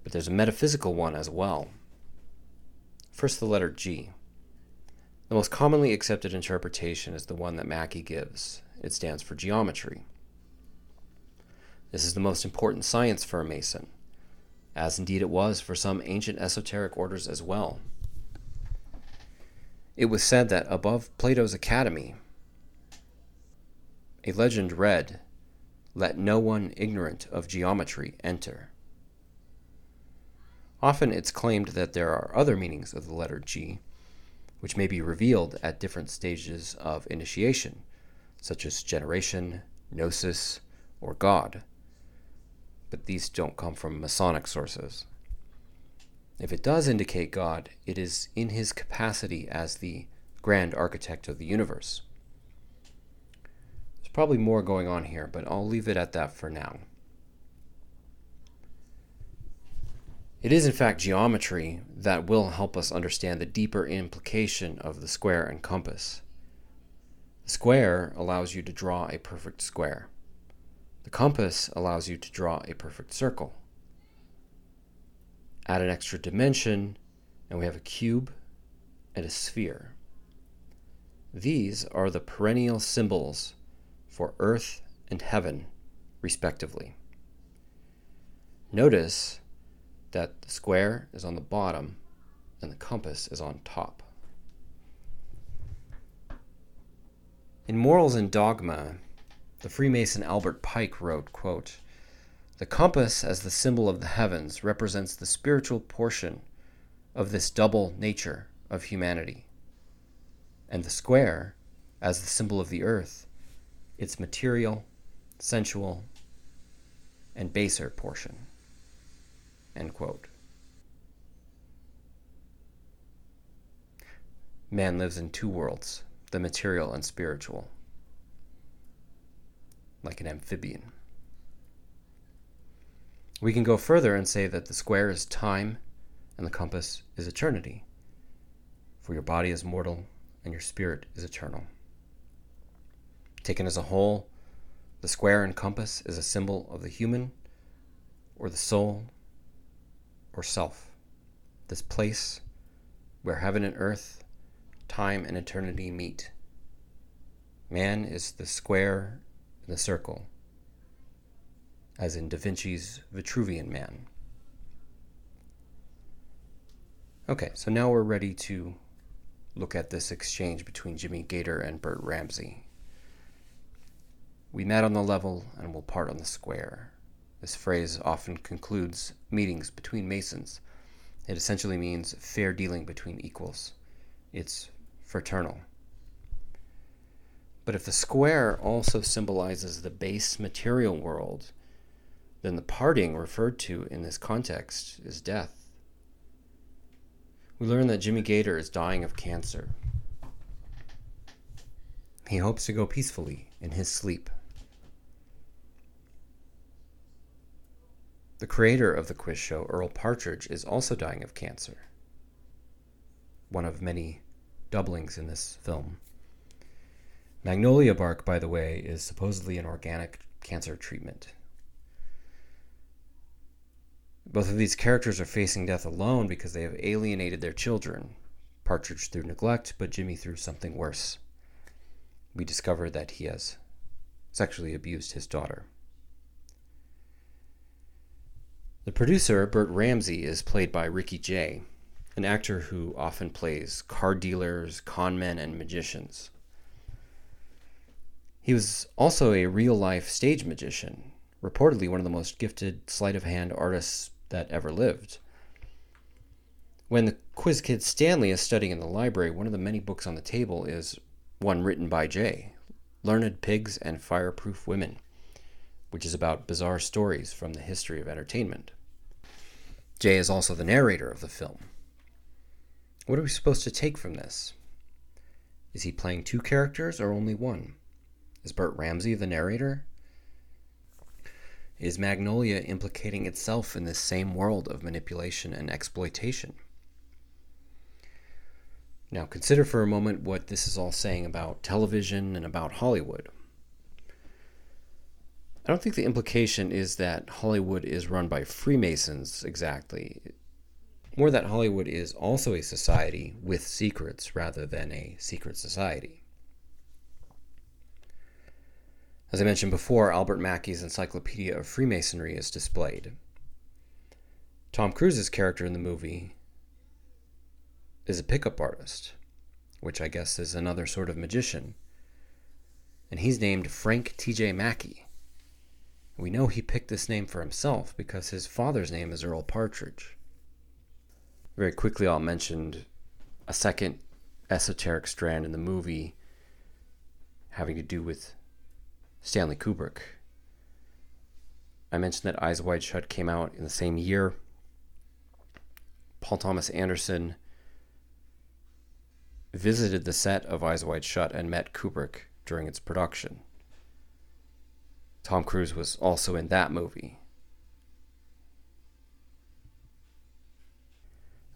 but there's a metaphysical one as well. First, the letter G. The most commonly accepted interpretation is the one that Mackey gives. It stands for geometry. This is the most important science for a Mason, as indeed it was for some ancient esoteric orders as well. It was said that above Plato's academy, a legend read, Let no one ignorant of geometry enter. Often it's claimed that there are other meanings of the letter G which may be revealed at different stages of initiation, such as generation, gnosis, or God. But these don't come from Masonic sources. If it does indicate God, it is in his capacity as the grand architect of the universe. There's probably more going on here, but I'll leave it at that for now. It is, in fact, geometry that will help us understand the deeper implication of the square and compass. The square allows you to draw a perfect square. The compass allows you to draw a perfect circle. Add an extra dimension, and we have a cube and a sphere. These are the perennial symbols for earth and heaven, respectively. Notice that the square is on the bottom and the compass is on top. In Morals and Dogma, the Freemason Albert Pike wrote, quote, The compass as the symbol of the heavens represents the spiritual portion of this double nature of humanity, and the square as the symbol of the earth, its material, sensual, and baser portion. End quote. Man lives in two worlds, the material and spiritual, like an amphibian. We can go further and say that the square is time and the compass is eternity, for your body is mortal and your spirit is eternal. Taken as a whole, The square and compass is a symbol of the human, or the soul, or self. This place where heaven and earth, time and eternity meet. Man is the square and the circle, as in Da Vinci's Vitruvian Man. Okay, so now we're ready to look at this exchange between Jimmy Gator and Bert Ramsey. We met on the level and will part on the square. This phrase often concludes meetings between Masons. It essentially means fair dealing between equals. It's fraternal. But if the square also symbolizes the base material world, then the parting referred to in this context is death. We learn that Jimmy Gator is dying of cancer. He hopes to go peacefully in his sleep. The creator of the quiz show, Earl Partridge, is also dying of cancer. One of many doublings in this film. Magnolia bark, by the way, is supposedly an organic cancer treatment. Both of these characters are facing death alone because they have alienated their children. Partridge through neglect, but Jimmy through something worse. We discover that he has sexually abused his daughter. The producer, Bert Ramsey, is played by Ricky Jay, an actor who often plays card dealers, conmen, and magicians. He was also a real life stage magician, reportedly one of the most gifted sleight of hand artists that ever lived. When the quiz kid Stanley is studying in the library, one of the many books on the table is one written by Jay Learned Pigs and Fireproof Women, which is about bizarre stories from the history of entertainment. Jay is also the narrator of the film. What are we supposed to take from this? Is he playing two characters or only one? Is Bert Ramsey the narrator? Is Magnolia implicating itself in this same world of manipulation and exploitation? Now, consider for a moment what this is all saying about television and about Hollywood. I don't think the implication is that Hollywood is run by Freemasons exactly. More that Hollywood is also a society with secrets rather than a secret society. As I mentioned before, Albert Mackey's Encyclopedia of Freemasonry is displayed. Tom Cruise's character in the movie is a pickup artist, which I guess is another sort of magician. And he's named Frank T.J. Mackey. We know he picked this name for himself because his father's name is Earl Partridge. Very quickly, I'll mention a second esoteric strand in the movie having to do with Stanley Kubrick. I mentioned that Eyes Wide Shut came out in the same year. Paul Thomas Anderson visited the set of Eyes Wide Shut and met Kubrick during its production. Tom Cruise was also in that movie.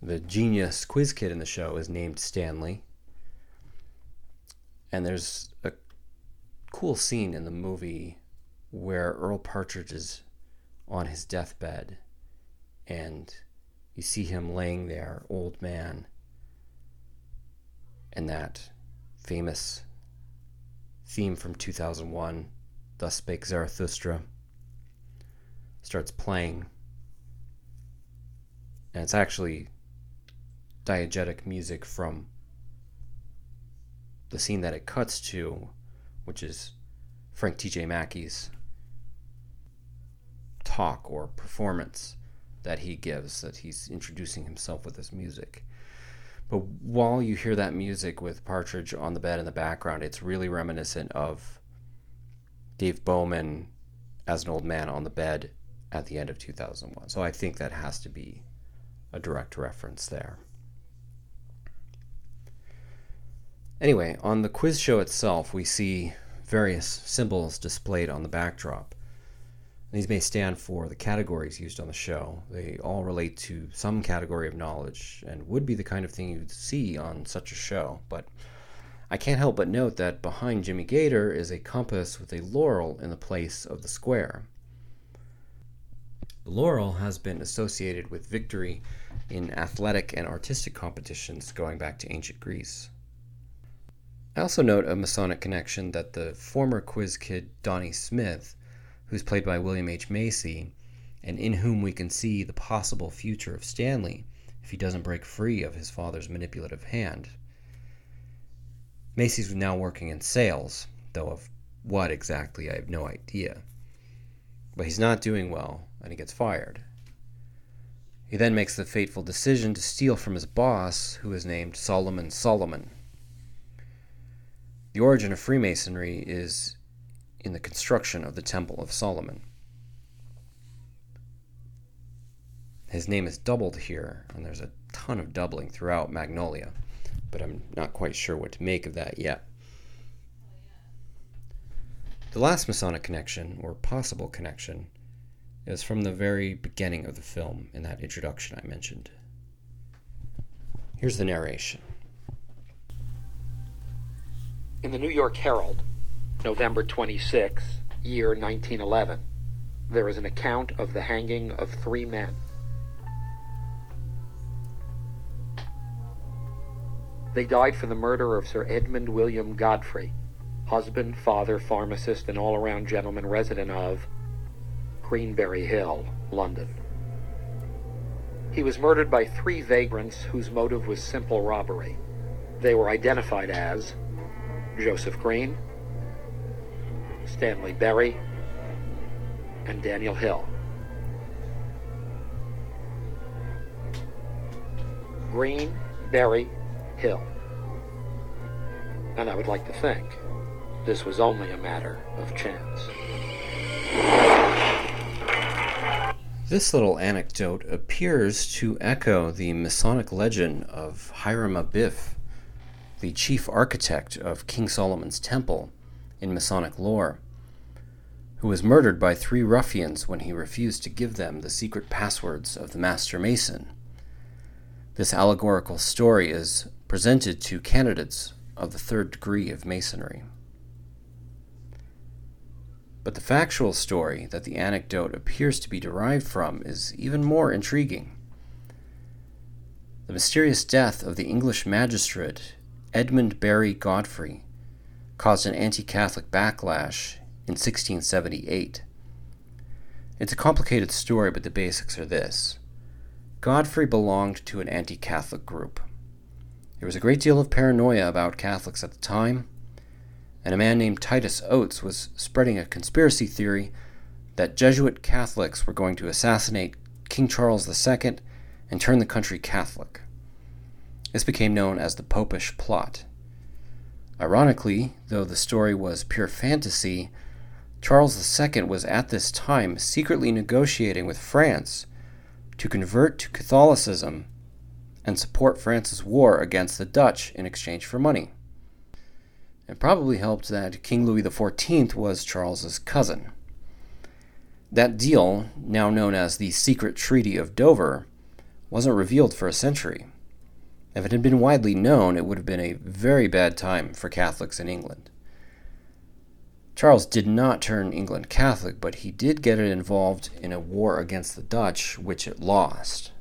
The genius quiz kid in the show is named Stanley. And there's a cool scene in the movie where Earl Partridge is on his deathbed and you see him laying there, old man, and that famous theme from 2001, Thus Spake Zarathustra, starts playing. And it's actually diegetic music from the scene that it cuts to which is Frank T.J. Mackey's talk or performance that he gives, that he's introducing himself with his music. But while you hear that music with Partridge on the bed in the background, it's really reminiscent of Dave Bowman as an old man on the bed at the end of 2001. So I think that has to be a direct reference there. Anyway, on the quiz show itself, we see various symbols displayed on the backdrop. These may stand for the categories used on the show. They all relate to some category of knowledge and would be the kind of thing you'd see on such a show, but I can't help but note that behind Jimmy Gator is a compass with a laurel in the place of the square. The laurel has been associated with victory in athletic and artistic competitions going back to ancient Greece. I also note a Masonic connection that the former quiz kid Donnie Smith, who's played by William H. Macy, and in whom we can see the possible future of Stanley if he doesn't break free of his father's manipulative hand. Macy's now working in sales, though of what exactly I have no idea. But he's not doing well, and he gets fired. He then makes the fateful decision to steal from his boss, who is named Solomon Solomon. The origin of Freemasonry is in the construction of the Temple of Solomon. His name is doubled here, and there's a ton of doubling throughout Magnolia, but I'm not quite sure what to make of that yet. The last Masonic connection, or possible connection, is from the very beginning of the film in that introduction I mentioned. Here's the narration. In the New York Herald, November 26, year 1911, there is an account of the hanging of three men They died for the murder of Sir Edmund William Godfrey, husband, father, pharmacist, and all around gentleman resident of Greenberry Hill, London. He was murdered by three vagrants whose motive was simple robbery. They were identified as Joseph Green, Stanley Berry, and Daniel Hill. Green, Berry, Hill. And I would like to think this was only a matter of chance. This little anecdote appears to echo the Masonic legend of Hiram Abiff, the chief architect of King Solomon's Temple in Masonic lore, who was murdered by three ruffians when he refused to give them the secret passwords of the Master Mason. This allegorical story is presented to candidates of the third degree of Masonry. But the factual story that the anecdote appears to be derived from is even more intriguing. The mysterious death of the English magistrate Edmund Berry Godfrey caused an anti Catholic backlash in 1678. It's a complicated story, but the basics are this Godfrey belonged to an anti Catholic group. There was a great deal of paranoia about Catholics at the time, and a man named Titus Oates was spreading a conspiracy theory that Jesuit Catholics were going to assassinate King Charles II and turn the country Catholic. This became known as the Popish Plot. Ironically, though the story was pure fantasy, Charles II was at this time secretly negotiating with France to convert to Catholicism and support France's war against the Dutch in exchange for money. It probably helped that King Louis XIV was Charles's cousin. That deal, now known as the Secret Treaty of Dover, wasn't revealed for a century. If it had been widely known, it would have been a very bad time for Catholics in England. Charles did not turn England Catholic, but he did get it involved in a war against the Dutch, which it lost.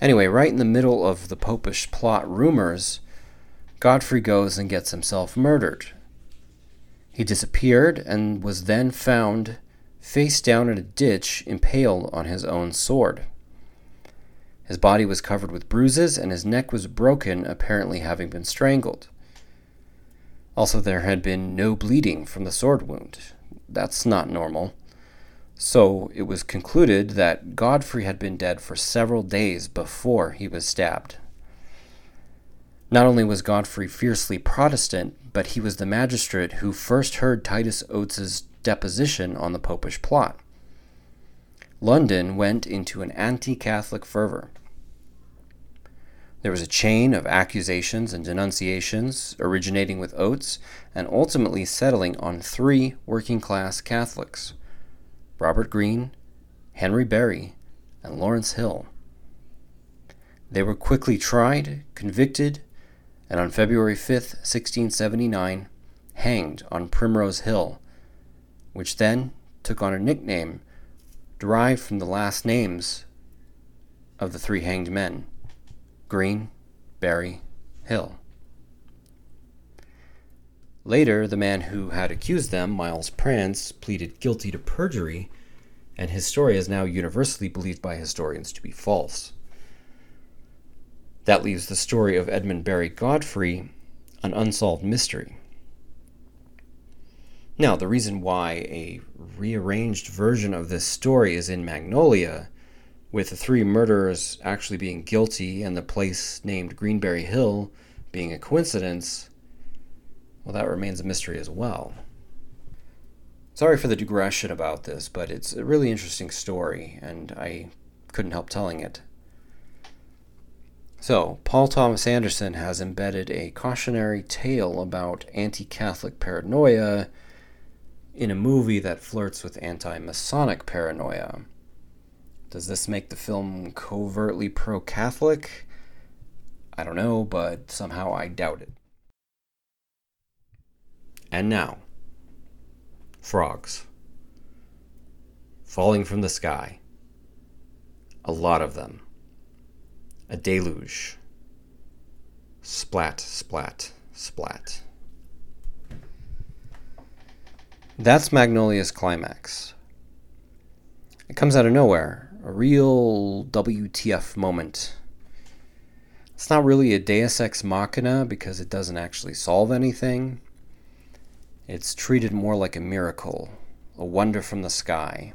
Anyway, right in the middle of the popish plot rumors, Godfrey goes and gets himself murdered. He disappeared and was then found face down in a ditch, impaled on his own sword. His body was covered with bruises and his neck was broken, apparently having been strangled. Also, there had been no bleeding from the sword wound. That's not normal. So it was concluded that Godfrey had been dead for several days before he was stabbed. Not only was Godfrey fiercely Protestant, but he was the magistrate who first heard Titus Oates's deposition on the popish plot. London went into an anti Catholic fervor. There was a chain of accusations and denunciations originating with Oates and ultimately settling on three working class Catholics Robert Greene, Henry Berry, and Lawrence Hill. They were quickly tried, convicted, and on February 5th, 1679, hanged on Primrose Hill, which then took on a nickname derived from the last names of the three hanged men Green, Berry, Hill. Later, the man who had accused them, Miles Prance, pleaded guilty to perjury, and his story is now universally believed by historians to be false. That leaves the story of Edmund Berry Godfrey an unsolved mystery. Now, the reason why a rearranged version of this story is in Magnolia, with the three murderers actually being guilty and the place named Greenberry Hill being a coincidence, well, that remains a mystery as well. Sorry for the digression about this, but it's a really interesting story, and I couldn't help telling it. So, Paul Thomas Anderson has embedded a cautionary tale about anti Catholic paranoia in a movie that flirts with anti Masonic paranoia. Does this make the film covertly pro Catholic? I don't know, but somehow I doubt it. And now, frogs. Falling from the sky. A lot of them a deluge. Splat, splat, splat. That's Magnolia's climax. It comes out of nowhere, a real WTF moment. It's not really a deus ex machina because it doesn't actually solve anything. It's treated more like a miracle, a wonder from the sky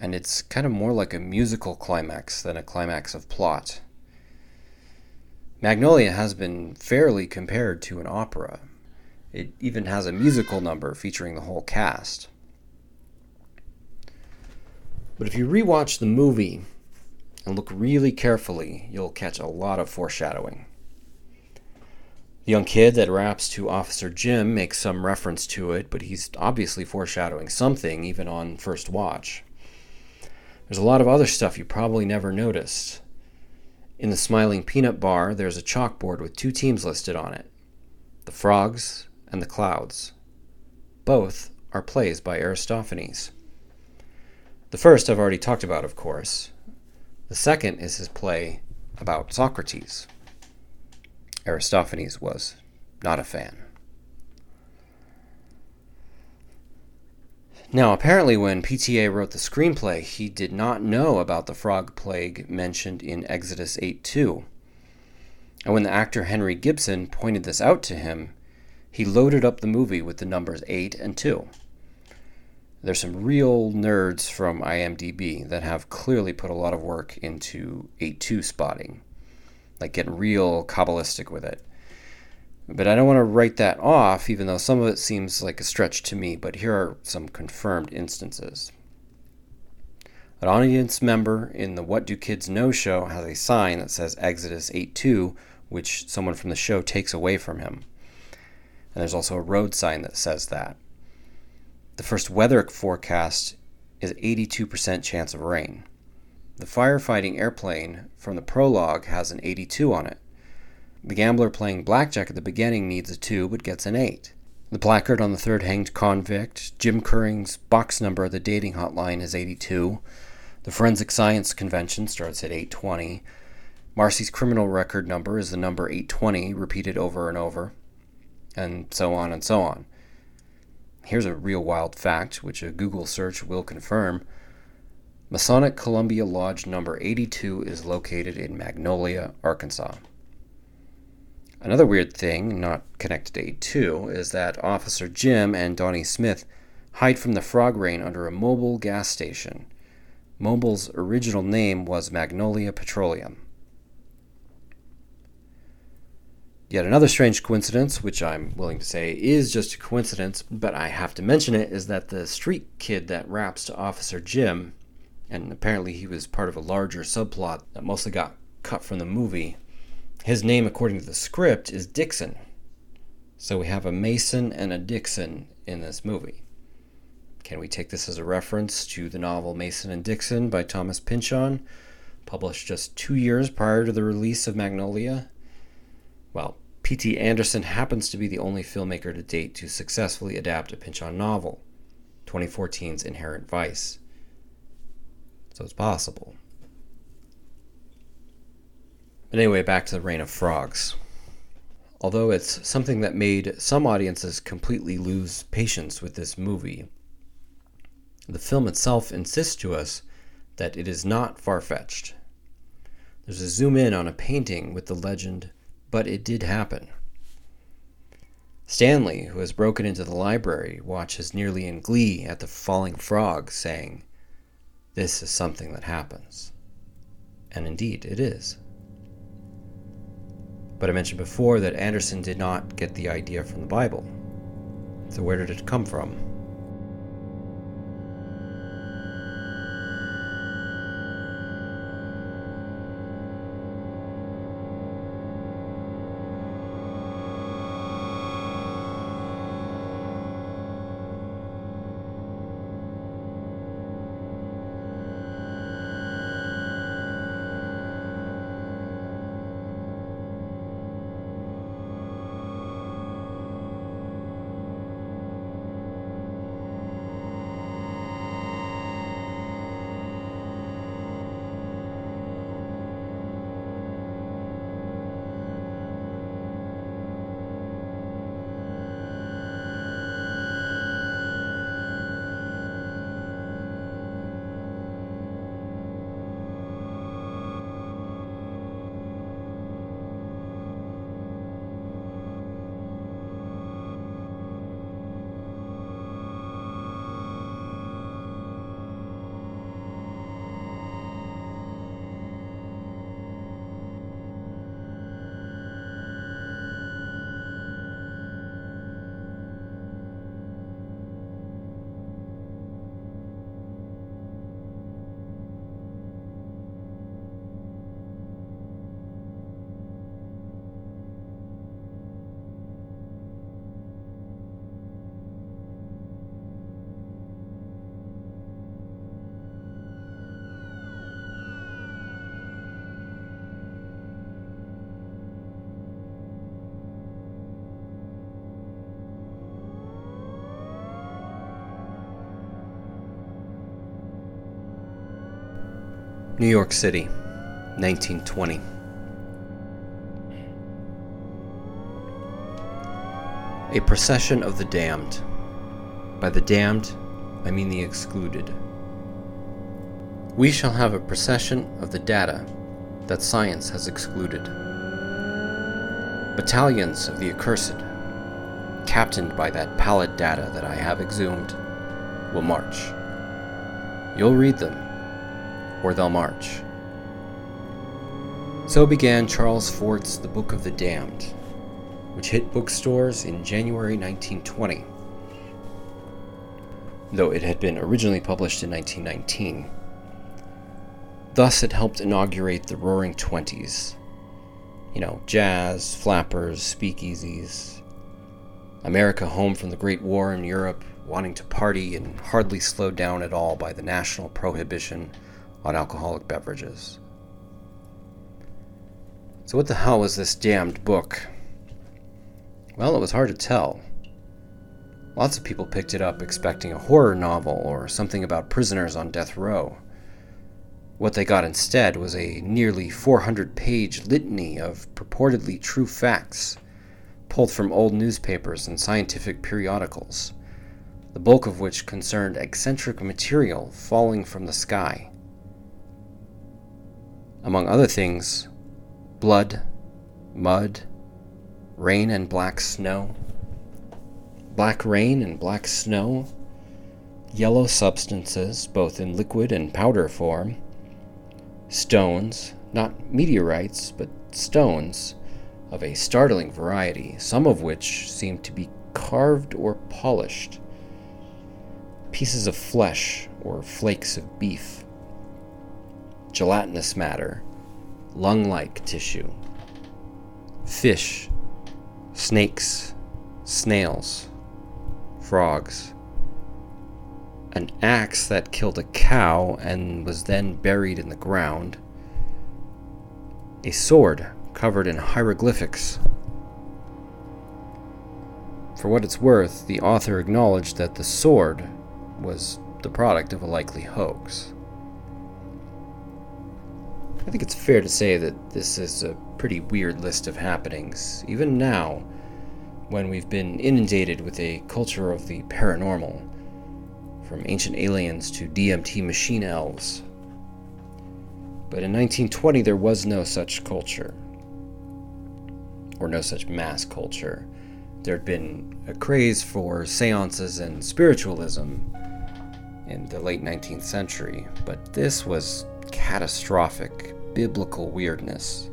and it's kind of more like a musical climax than a climax of plot. Magnolia has been fairly compared to an opera. It even has a musical number featuring the whole cast. But if you rewatch the movie and look really carefully, you'll catch a lot of foreshadowing. The young kid that raps to Officer Jim makes some reference to it, but he's obviously foreshadowing something even on first watch. There's a lot of other stuff you probably never noticed. In the Smiling Peanut Bar, there's a chalkboard with two teams listed on it the Frogs and the Clouds. Both are plays by Aristophanes. The first I've already talked about, of course. The second is his play about Socrates. Aristophanes was not a fan. Now, apparently, when PTA wrote the screenplay, he did not know about the frog plague mentioned in Exodus 8 2. And when the actor Henry Gibson pointed this out to him, he loaded up the movie with the numbers 8 and 2. There's some real nerds from IMDb that have clearly put a lot of work into 8 2 spotting, like getting real Kabbalistic with it. But I don't want to write that off, even though some of it seems like a stretch to me. But here are some confirmed instances. An audience member in the What Do Kids Know show has a sign that says Exodus 8 2, which someone from the show takes away from him. And there's also a road sign that says that. The first weather forecast is 82% chance of rain. The firefighting airplane from the prologue has an 82 on it. The gambler playing blackjack at the beginning needs a 2 but gets an 8. The placard on the third hanged convict, Jim Kurring's box number at the dating hotline is 82. The forensic science convention starts at 820. Marcy's criminal record number is the number 820, repeated over and over, and so on and so on. Here's a real wild fact, which a Google search will confirm. Masonic Columbia Lodge number 82 is located in Magnolia, Arkansas. Another weird thing, not connected to A2, is that Officer Jim and Donnie Smith hide from the frog rain under a Mobil gas station. Mobil's original name was Magnolia Petroleum. Yet another strange coincidence, which I'm willing to say is just a coincidence, but I have to mention it, is that the street kid that raps to Officer Jim, and apparently he was part of a larger subplot that mostly got cut from the movie, his name, according to the script, is Dixon. So we have a Mason and a Dixon in this movie. Can we take this as a reference to the novel Mason and Dixon by Thomas Pynchon, published just two years prior to the release of Magnolia? Well, P.T. Anderson happens to be the only filmmaker to date to successfully adapt a Pynchon novel, 2014's Inherent Vice. So it's possible. But anyway, back to the Reign of Frogs. Although it's something that made some audiences completely lose patience with this movie, the film itself insists to us that it is not far fetched. There's a zoom in on a painting with the legend, but it did happen. Stanley, who has broken into the library, watches nearly in glee at the falling frog, saying, This is something that happens. And indeed, it is. But I mentioned before that Anderson did not get the idea from the Bible. So, where did it come from? New York City, 1920. A procession of the damned. By the damned, I mean the excluded. We shall have a procession of the data that science has excluded. Battalions of the accursed, captained by that pallid data that I have exhumed, will march. You'll read them or they'll march. So began Charles Fort's The Book of the Damned, which hit bookstores in January 1920, though it had been originally published in 1919. Thus, it helped inaugurate the Roaring Twenties. You know, jazz, flappers, speakeasies. America home from the Great War in Europe, wanting to party and hardly slowed down at all by the national prohibition on alcoholic beverages. So, what the hell was this damned book? Well, it was hard to tell. Lots of people picked it up expecting a horror novel or something about prisoners on death row. What they got instead was a nearly 400 page litany of purportedly true facts, pulled from old newspapers and scientific periodicals, the bulk of which concerned eccentric material falling from the sky among other things, blood, mud, rain and black snow, black rain and black snow, yellow substances, both in liquid and powder form, stones, not meteorites, but stones of a startling variety, some of which seemed to be carved or polished, pieces of flesh or flakes of beef gelatinous matter, lung like tissue, fish, snakes, snails, frogs, an axe that killed a cow and was then buried in the ground, a sword covered in hieroglyphics, For what it's worth, the author acknowledged that the sword was the product of a likely hoax. I think it's fair to say that this is a pretty weird list of happenings, even now, when we've been inundated with a culture of the paranormal, from ancient aliens to DMT machine elves. But in 1920, there was no such culture, or no such mass culture. There had been a craze for seances and spiritualism in the late 19th century, but this was catastrophic biblical weirdness.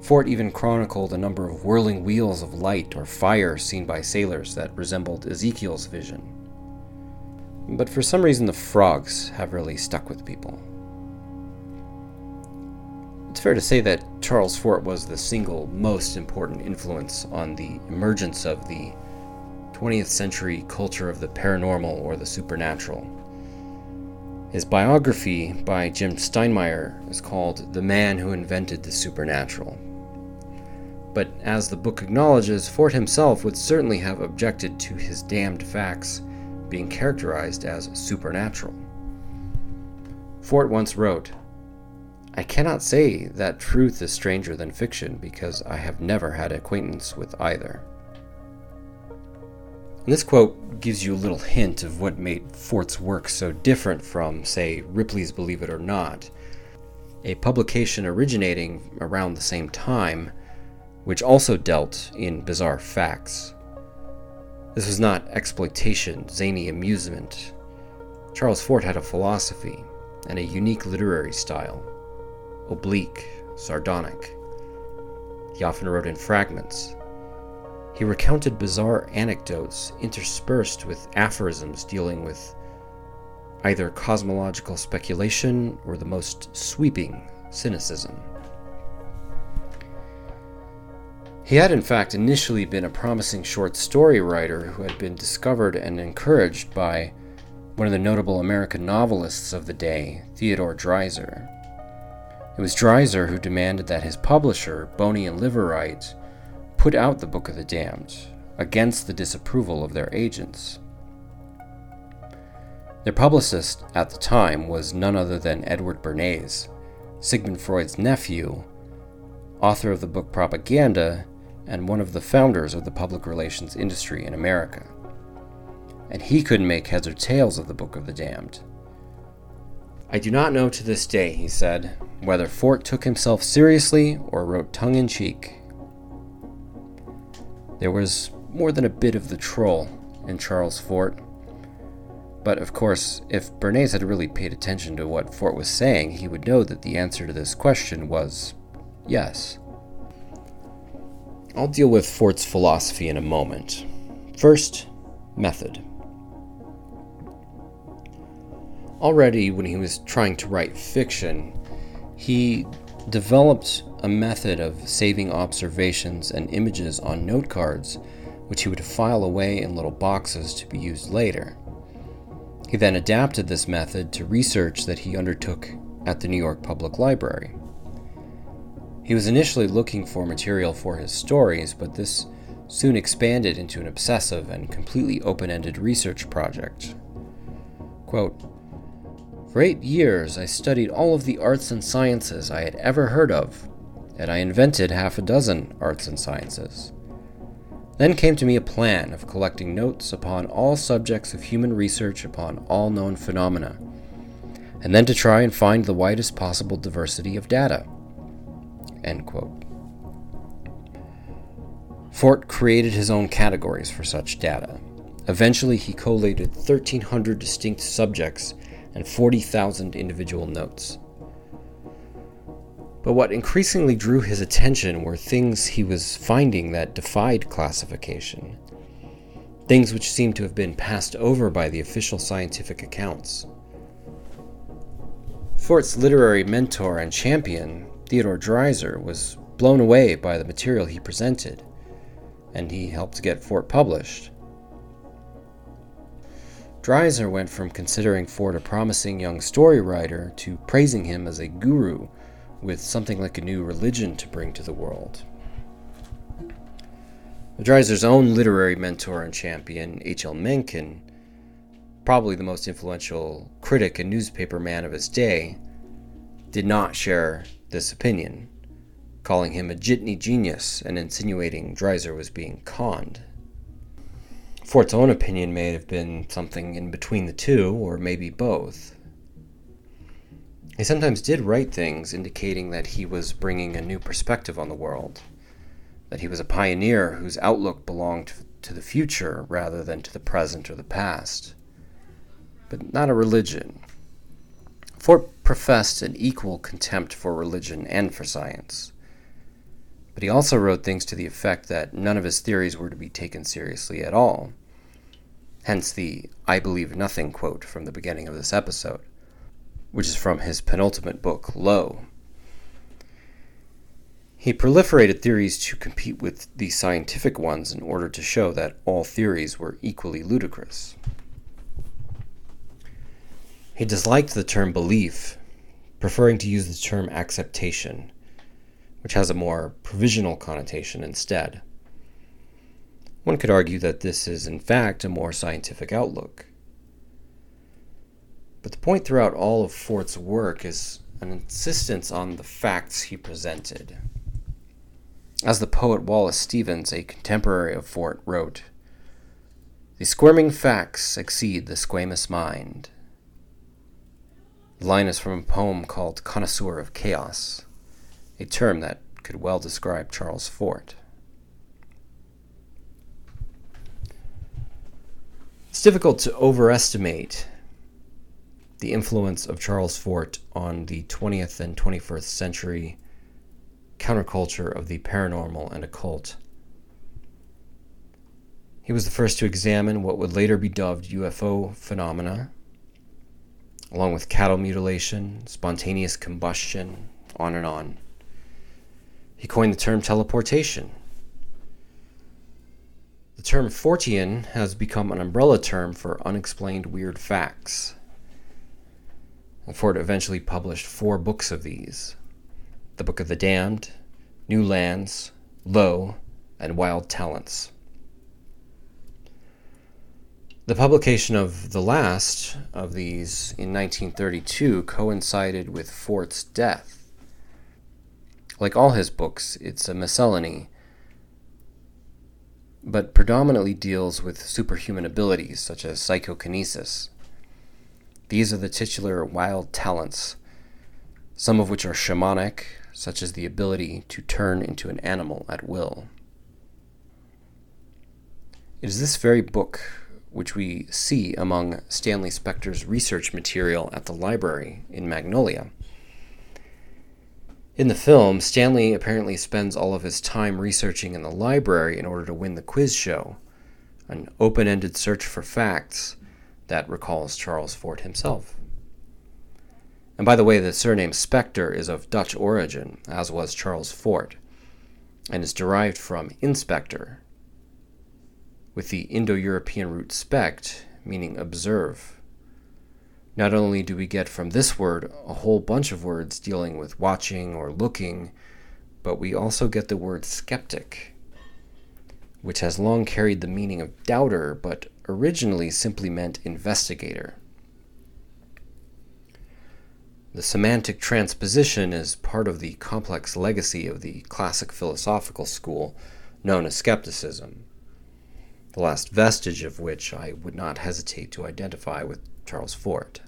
Fort even chronicled a number of whirling wheels of light or fire seen by sailors that resembled Ezekiel's vision. But for some reason, the frogs have really stuck with people. It's fair to say that Charles Fort was the single most important influence on the emergence of the 20th century culture of the paranormal or the supernatural. His biography by Jim Steinmeyer is called The Man Who Invented the Supernatural. But as the book acknowledges, Fort himself would certainly have objected to his damned facts being characterized as supernatural. Fort once wrote, I cannot say that truth is stranger than fiction because I have never had acquaintance with either. This quote gives you a little hint of what made Fort's work so different from, say, Ripley's Believe It or Not, a publication originating around the same time, which also dealt in bizarre facts. This was not exploitation, zany amusement. Charles Fort had a philosophy and a unique literary style oblique, sardonic. He often wrote in fragments, he recounted bizarre anecdotes interspersed with aphorisms dealing with either cosmological speculation or the most sweeping cynicism. He had, in fact, initially been a promising short story writer who had been discovered and encouraged by one of the notable American novelists of the day, Theodore Dreiser. It was Dreiser who demanded that his publisher, Boni and Liveright, put out the Book of the Damned, against the disapproval of their agents. Their publicist at the time was none other than Edward Bernays, Sigmund Freud's nephew, author of the book Propaganda, and one of the founders of the public relations industry in America. And he couldn't make heads or tails of the Book of the Damned. I do not know to this day, he said, whether Fort took himself seriously or wrote tongue in cheek there was more than a bit of the troll in Charles Fort. But of course, if Bernays had really paid attention to what Fort was saying, he would know that the answer to this question was yes. I'll deal with Fort's philosophy in a moment. First, method. Already, when he was trying to write fiction, he developed a method of saving observations and images on note cards, which he would file away in little boxes to be used later. He then adapted this method to research that he undertook at the New York Public Library. He was initially looking for material for his stories, but this soon expanded into an obsessive and completely open ended research project. Quote, for eight years, I studied all of the arts and sciences I had ever heard of, and I invented half a dozen arts and sciences. Then came to me a plan of collecting notes upon all subjects of human research upon all known phenomena, and then to try and find the widest possible diversity of data. Fort created his own categories for such data. Eventually, he collated 1,300 distinct subjects and 40,000 individual notes. But what increasingly drew his attention were things he was finding that defied classification, things which seemed to have been passed over by the official scientific accounts. Fort's literary mentor and champion, Theodore Dreiser, was blown away by the material he presented, and he helped get Fort published. Dreiser went from considering Fort a promising young story writer to praising him as a guru with something like a new religion to bring to the world. Dreiser's own literary mentor and champion, H.L. Mencken, probably the most influential critic and newspaper man of his day, did not share this opinion, calling him a jitney genius and insinuating Dreiser was being conned. Fort's own opinion may have been something in between the two, or maybe both. He sometimes did write things indicating that he was bringing a new perspective on the world, that he was a pioneer whose outlook belonged to the future rather than to the present or the past, but not a religion. Fort professed an equal contempt for religion and for science. But he also wrote things to the effect that none of his theories were to be taken seriously at all. Hence the I believe nothing quote from the beginning of this episode which is from his penultimate book, Lo. He proliferated theories to compete with the scientific ones in order to show that all theories were equally ludicrous. He disliked the term belief, preferring to use the term acceptation, which has a more provisional connotation instead. One could argue that this is, in fact, a more scientific outlook. But the point throughout all of Fort's work is an insistence on the facts he presented. As the poet Wallace Stevens, a contemporary of Fort, wrote, The squirming facts exceed the squamous mind. The line is from a poem called Connoisseur of Chaos, a term that could well describe Charles Fort. It's difficult to overestimate the influence of Charles Fort on the 20th and 21st century counterculture of the paranormal and occult. He was the first to examine what would later be dubbed UFO phenomena, along with cattle mutilation, spontaneous combustion, on and on. He coined the term teleportation. The term Fortean has become an umbrella term for unexplained weird facts. Fort eventually published four books of these The Book of the Damned, New Lands, Lo, and Wild Talents. The publication of the last of these in 1932 coincided with Fort's death. Like all his books, it's a miscellany, but predominantly deals with superhuman abilities such as psychokinesis. These are the titular wild talents, some of which are shamanic, such as the ability to turn into an animal at will. It is this very book which we see among Stanley Spector's research material at the library in Magnolia. In the film, Stanley apparently spends all of his time researching in the library in order to win the quiz show, an open ended search for facts that recalls Charles Fort himself. And by the way, the surname Spector is of Dutch origin, as was Charles Fort, and is derived from inspector, with the Indo European root spect, meaning observe. Not only do we get from this word a whole bunch of words dealing with watching or looking, but we also get the word skeptic, which has long carried the meaning of doubter, but originally simply meant investigator. The semantic transposition is part of the complex legacy of the classic philosophical school known as skepticism, the last vestige of which I would not hesitate to identify with Charles Fort.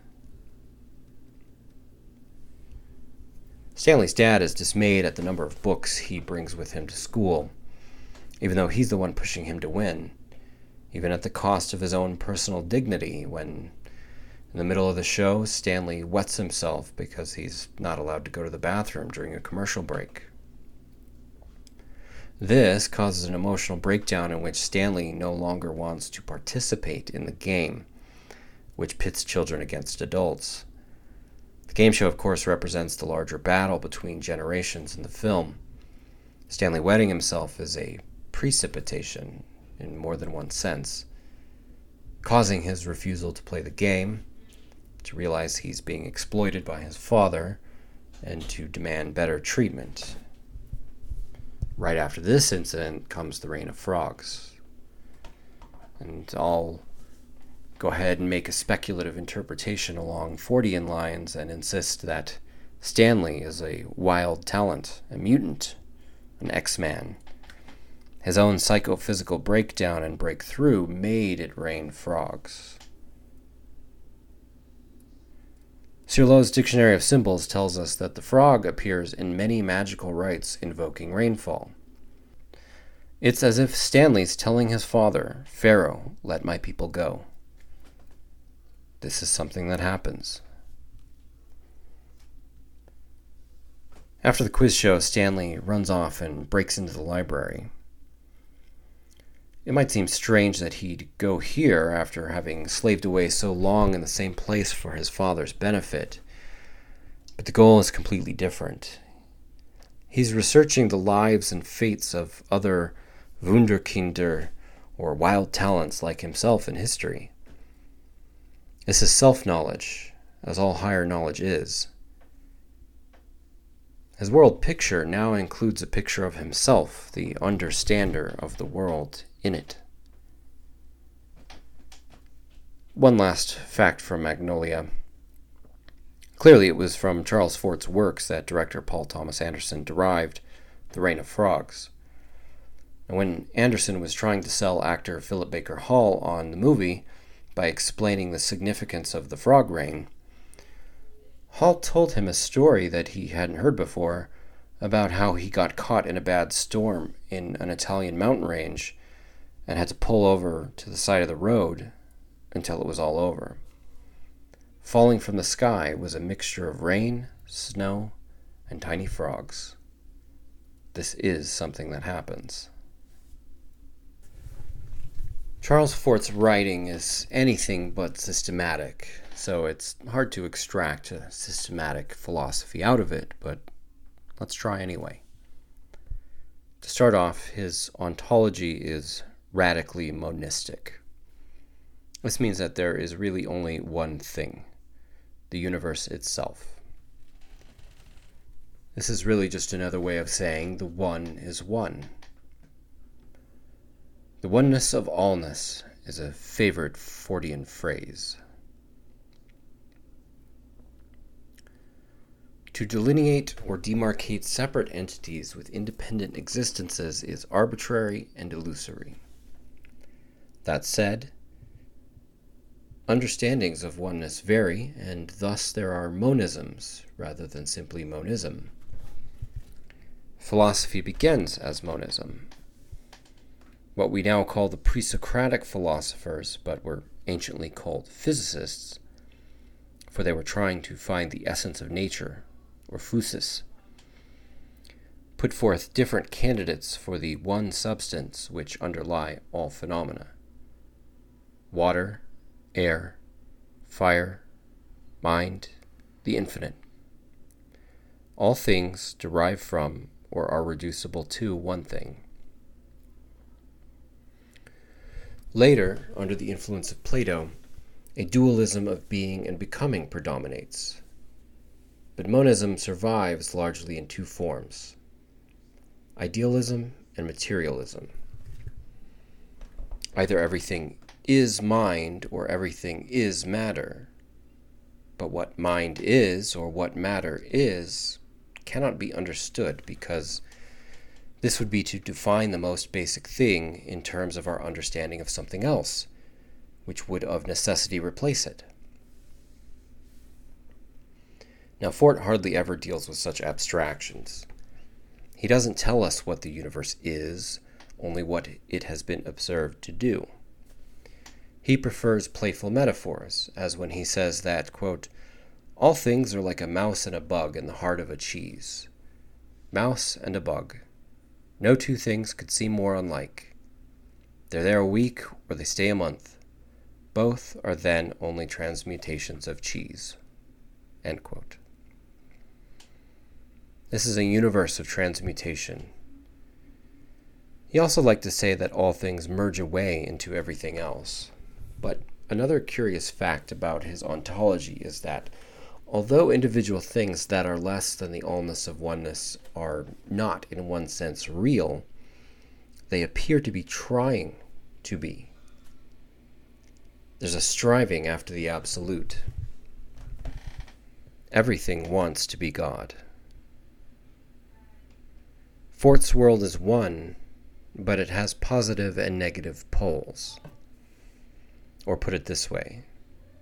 Stanley's dad is dismayed at the number of books he brings with him to school, even though he's the one pushing him to win even at the cost of his own personal dignity when in the middle of the show, Stanley wets himself because he's not allowed to go to the bathroom during a commercial break. This causes an emotional breakdown in which Stanley no longer wants to participate in the game, which pits children against adults. The game show, of course, represents the larger battle between generations in the film. Stanley wetting himself is a precipitation in more than one sense, causing his refusal to play the game, to realize he's being exploited by his father, and to demand better treatment. right after this incident comes the reign of frogs. And I'll go ahead and make a speculative interpretation along Fortean lines and insist that Stanley is a wild talent, a mutant, an X Man. His own psychophysical breakdown and breakthrough made it rain frogs. Cirlot's Dictionary of Symbols tells us that the frog appears in many magical rites invoking rainfall. It's as if Stanley's telling his father, Pharaoh, let my people go. This is something that happens. After the quiz show, Stanley runs off and breaks into the library. It might seem strange that he'd go here after having slaved away so long in the same place for his father's benefit, but the goal is completely different. He's researching the lives and fates of other Wunderkinder or wild talents like himself in history. This is self knowledge, as all higher knowledge is. His world picture now includes a picture of himself, the understander of the world in it. One last fact from Magnolia. Clearly, it was from Charles Fort's works that director Paul Thomas Anderson derived The Rain of Frogs. And when Anderson was trying to sell actor Philip Baker Hall on the movie by explaining the significance of the frog rain, Hall told him a story that he hadn't heard before about how he got caught in a bad storm in an Italian mountain range and had to pull over to the side of the road until it was all over. Falling from the sky was a mixture of rain, snow, and tiny frogs. This is something that happens. Charles Fort's writing is anything but systematic, so it's hard to extract a systematic philosophy out of it, but let's try anyway. To start off, his ontology is radically monistic. This means that there is really only one thing the universe itself. This is really just another way of saying the one is one. The oneness of allness is a favorite Fortean phrase. To delineate or demarcate separate entities with independent existences is arbitrary and illusory. That said, understandings of oneness vary, and thus there are monisms rather than simply monism. Philosophy begins as monism. What we now call the pre Socratic philosophers, but were anciently called physicists, for they were trying to find the essence of nature, or phusis, put forth different candidates for the one substance which underlie all phenomena water, air, fire, mind, the infinite. All things derive from or are reducible to one thing. Later, under the influence of Plato, a dualism of being and becoming predominates. But monism survives largely in two forms idealism and materialism. Either everything is mind or everything is matter. But what mind is or what matter is cannot be understood because this would be to define the most basic thing in terms of our understanding of something else, which would of necessity replace it. Now, Fort hardly ever deals with such abstractions. He doesn't tell us what the universe is, only what it has been observed to do. He prefers playful metaphors, as when he says that, quote, all things are like a mouse and a bug in the heart of a cheese. Mouse and a bug. No two things could seem more unlike. They're there a week or they stay a month. Both are then only transmutations of cheese. This is a universe of transmutation. He also liked to say that all things merge away into everything else. But another curious fact about his ontology is that Although individual things that are less than the allness of oneness are not, in one sense, real, they appear to be trying to be. There's a striving after the absolute. Everything wants to be God. Fort's world is one, but it has positive and negative poles. Or put it this way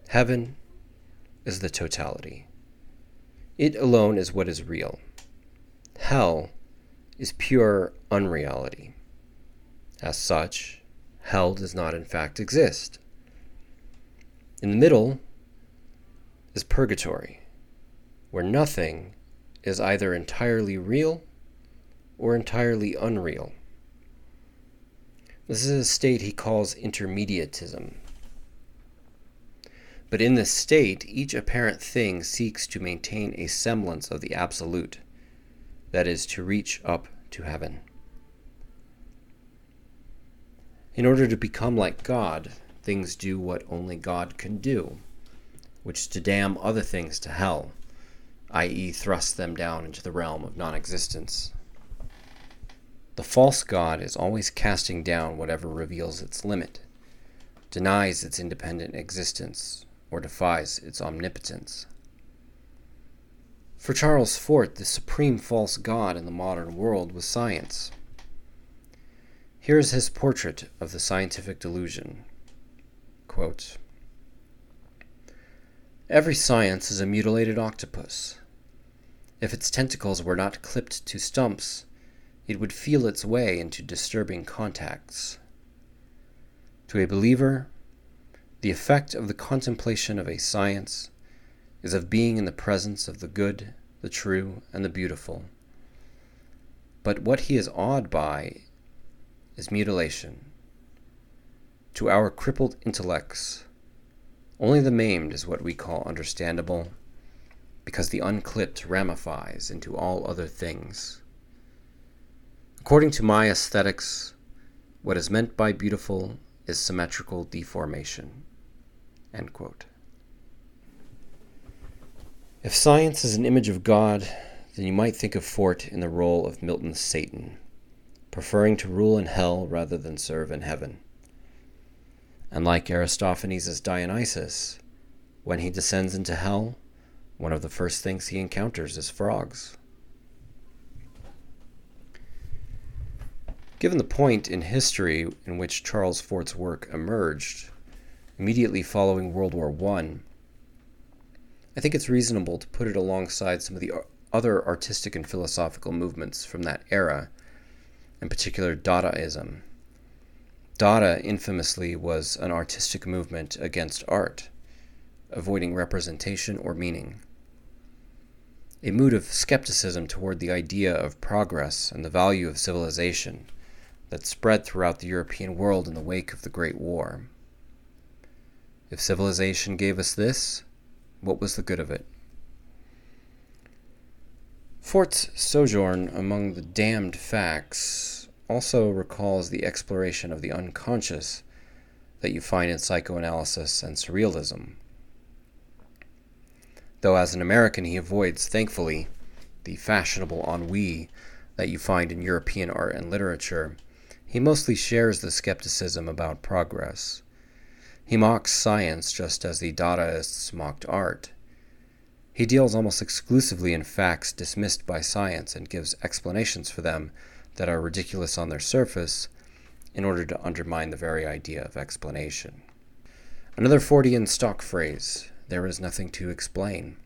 Heaven is the totality. It alone is what is real. Hell is pure unreality. As such, hell does not in fact exist. In the middle is purgatory, where nothing is either entirely real or entirely unreal. This is a state he calls intermediatism. But in this state, each apparent thing seeks to maintain a semblance of the absolute, that is, to reach up to heaven. In order to become like God, things do what only God can do, which is to damn other things to hell, i.e., thrust them down into the realm of non existence. The false God is always casting down whatever reveals its limit, denies its independent existence, or defies its omnipotence. For Charles Fort, the supreme false god in the modern world was science. Here is his portrait of the scientific delusion. Quote, Every science is a mutilated octopus. If its tentacles were not clipped to stumps, it would feel its way into disturbing contacts. To a believer, the effect of the contemplation of a science is of being in the presence of the good, the true, and the beautiful. But what he is awed by is mutilation. To our crippled intellects, only the maimed is what we call understandable, because the unclipped ramifies into all other things. According to my aesthetics, what is meant by beautiful is symmetrical deformation. If science is an image of God, then you might think of Fort in the role of Milton's Satan, preferring to rule in hell rather than serve in heaven. And like Aristophanes' Dionysus, when he descends into hell, one of the first things he encounters is frogs. Given the point in history in which Charles Fort's work emerged, immediately following World War I, I think it's reasonable to put it alongside some of the other artistic and philosophical movements from that era, in particular Dadaism. Dada infamously was an artistic movement against art, avoiding representation or meaning. A mood of skepticism toward the idea of progress and the value of civilization that spread throughout the European world in the wake of the Great War. If civilization gave us this, what was the good of it? Fort's sojourn among the damned facts also recalls the exploration of the unconscious that you find in psychoanalysis and surrealism. Though as an American he avoids, thankfully, the fashionable ennui that you find in European art and literature, he mostly shares the skepticism about progress. He mocks science just as the Dadaists mocked art. He deals almost exclusively in facts dismissed by science and gives explanations for them that are ridiculous on their surface in order to undermine the very idea of explanation. Another Fortean stock phrase there is nothing to explain.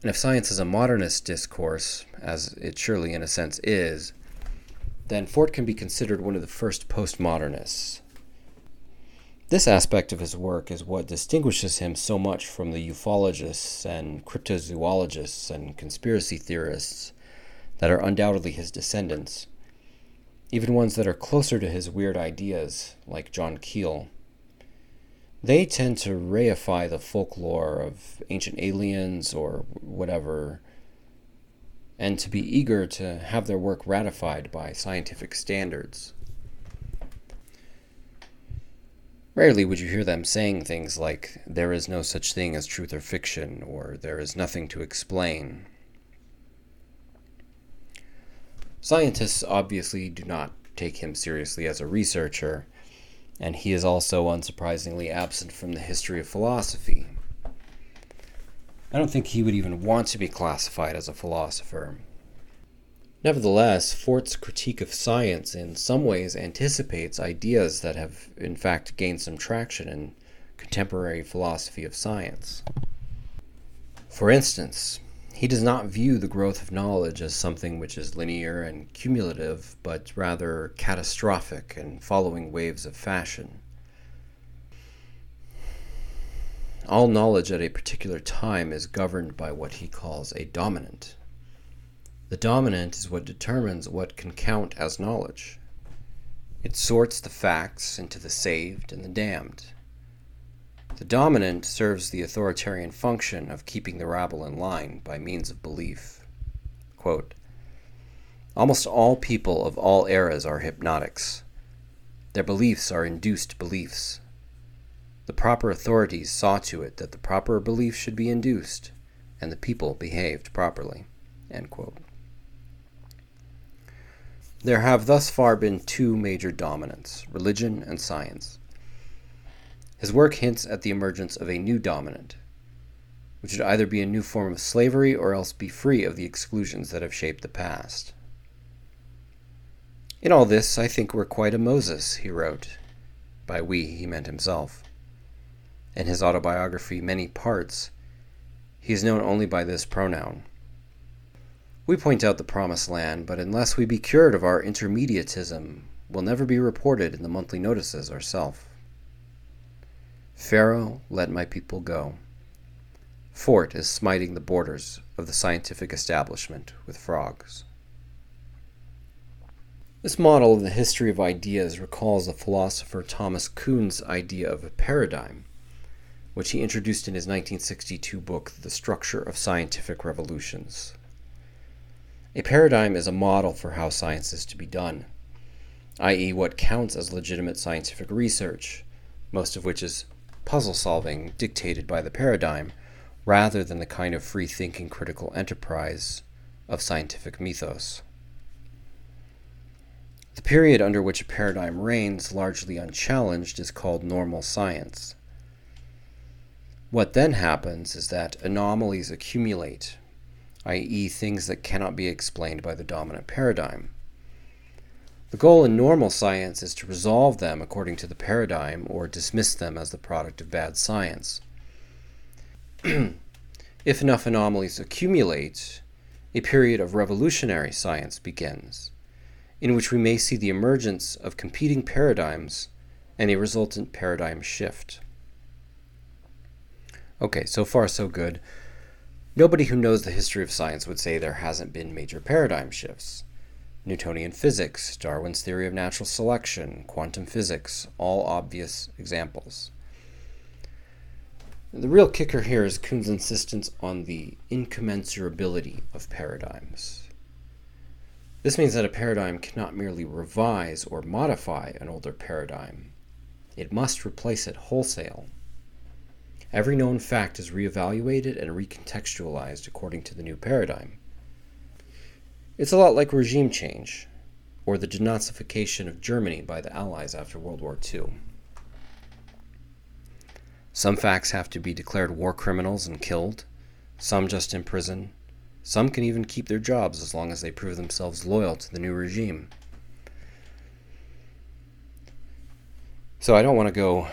And if science is a modernist discourse, as it surely in a sense is, then Fort can be considered one of the first postmodernists. This aspect of his work is what distinguishes him so much from the ufologists and cryptozoologists and conspiracy theorists that are undoubtedly his descendants, even ones that are closer to his weird ideas, like John Keel. They tend to reify the folklore of ancient aliens or whatever, and to be eager to have their work ratified by scientific standards. Rarely would you hear them saying things like, there is no such thing as truth or fiction, or there is nothing to explain. Scientists obviously do not take him seriously as a researcher, and he is also unsurprisingly absent from the history of philosophy. I don't think he would even want to be classified as a philosopher. Nevertheless, Fort's critique of science in some ways anticipates ideas that have, in fact, gained some traction in contemporary philosophy of science. For instance, he does not view the growth of knowledge as something which is linear and cumulative, but rather catastrophic and following waves of fashion. All knowledge at a particular time is governed by what he calls a dominant. The dominant is what determines what can count as knowledge. It sorts the facts into the saved and the damned. The dominant serves the authoritarian function of keeping the rabble in line by means of belief. Quote, Almost all people of all eras are hypnotics. Their beliefs are induced beliefs. The proper authorities saw to it that the proper belief should be induced, and the people behaved properly. End quote. There have thus far been two major dominants religion and science. His work hints at the emergence of a new dominant, which would either be a new form of slavery or else be free of the exclusions that have shaped the past. In all this, I think we're quite a Moses, he wrote. By we, he meant himself. In his autobiography, Many Parts, he is known only by this pronoun. We point out the promised land, but unless we be cured of our intermediatism, will never be reported in the monthly notices ourself. Pharaoh, let my people go. Fort is smiting the borders of the scientific establishment with frogs. This model of the history of ideas recalls the philosopher Thomas Kuhn's idea of a paradigm, which he introduced in his 1962 book, The Structure of Scientific Revolutions. A paradigm is a model for how science is to be done, i.e., what counts as legitimate scientific research, most of which is puzzle solving dictated by the paradigm, rather than the kind of free thinking critical enterprise of scientific mythos. The period under which a paradigm reigns largely unchallenged is called normal science. What then happens is that anomalies accumulate i.e., things that cannot be explained by the dominant paradigm. The goal in normal science is to resolve them according to the paradigm or dismiss them as the product of bad science. [CLEARS THROAT] if enough anomalies accumulate, a period of revolutionary science begins, in which we may see the emergence of competing paradigms and a resultant paradigm shift. Okay, so far so good. Nobody who knows the history of science would say there hasn't been major paradigm shifts. Newtonian physics, Darwin's theory of natural selection, quantum physics, all obvious examples. The real kicker here is Kuhn's insistence on the incommensurability of paradigms. This means that a paradigm cannot merely revise or modify an older paradigm, it must replace it wholesale. Every known fact is reevaluated and recontextualized according to the new paradigm. It's a lot like regime change, or the denazification of Germany by the Allies after World War II. Some facts have to be declared war criminals and killed, some just in prison, some can even keep their jobs as long as they prove themselves loyal to the new regime. So I don't want to go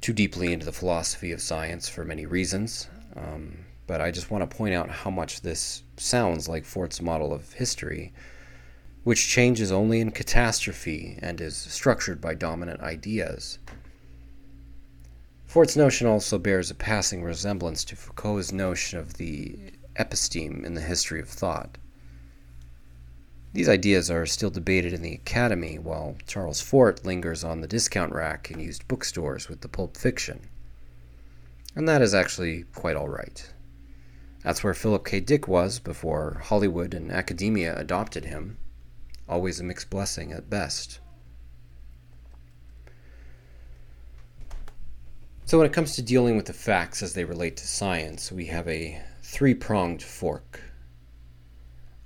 too deeply into the philosophy of science for many reasons, um, but I just want to point out how much this sounds like Fort's model of history, which changes only in catastrophe and is structured by dominant ideas. Fort's notion also bears a passing resemblance to Foucault's notion of the episteme in the history of thought. These ideas are still debated in the Academy, while Charles Fort lingers on the discount rack in used bookstores with the Pulp Fiction. And that is actually quite all right. That's where Philip K. Dick was before Hollywood and academia adopted him. Always a mixed blessing at best. So, when it comes to dealing with the facts as they relate to science, we have a three pronged fork.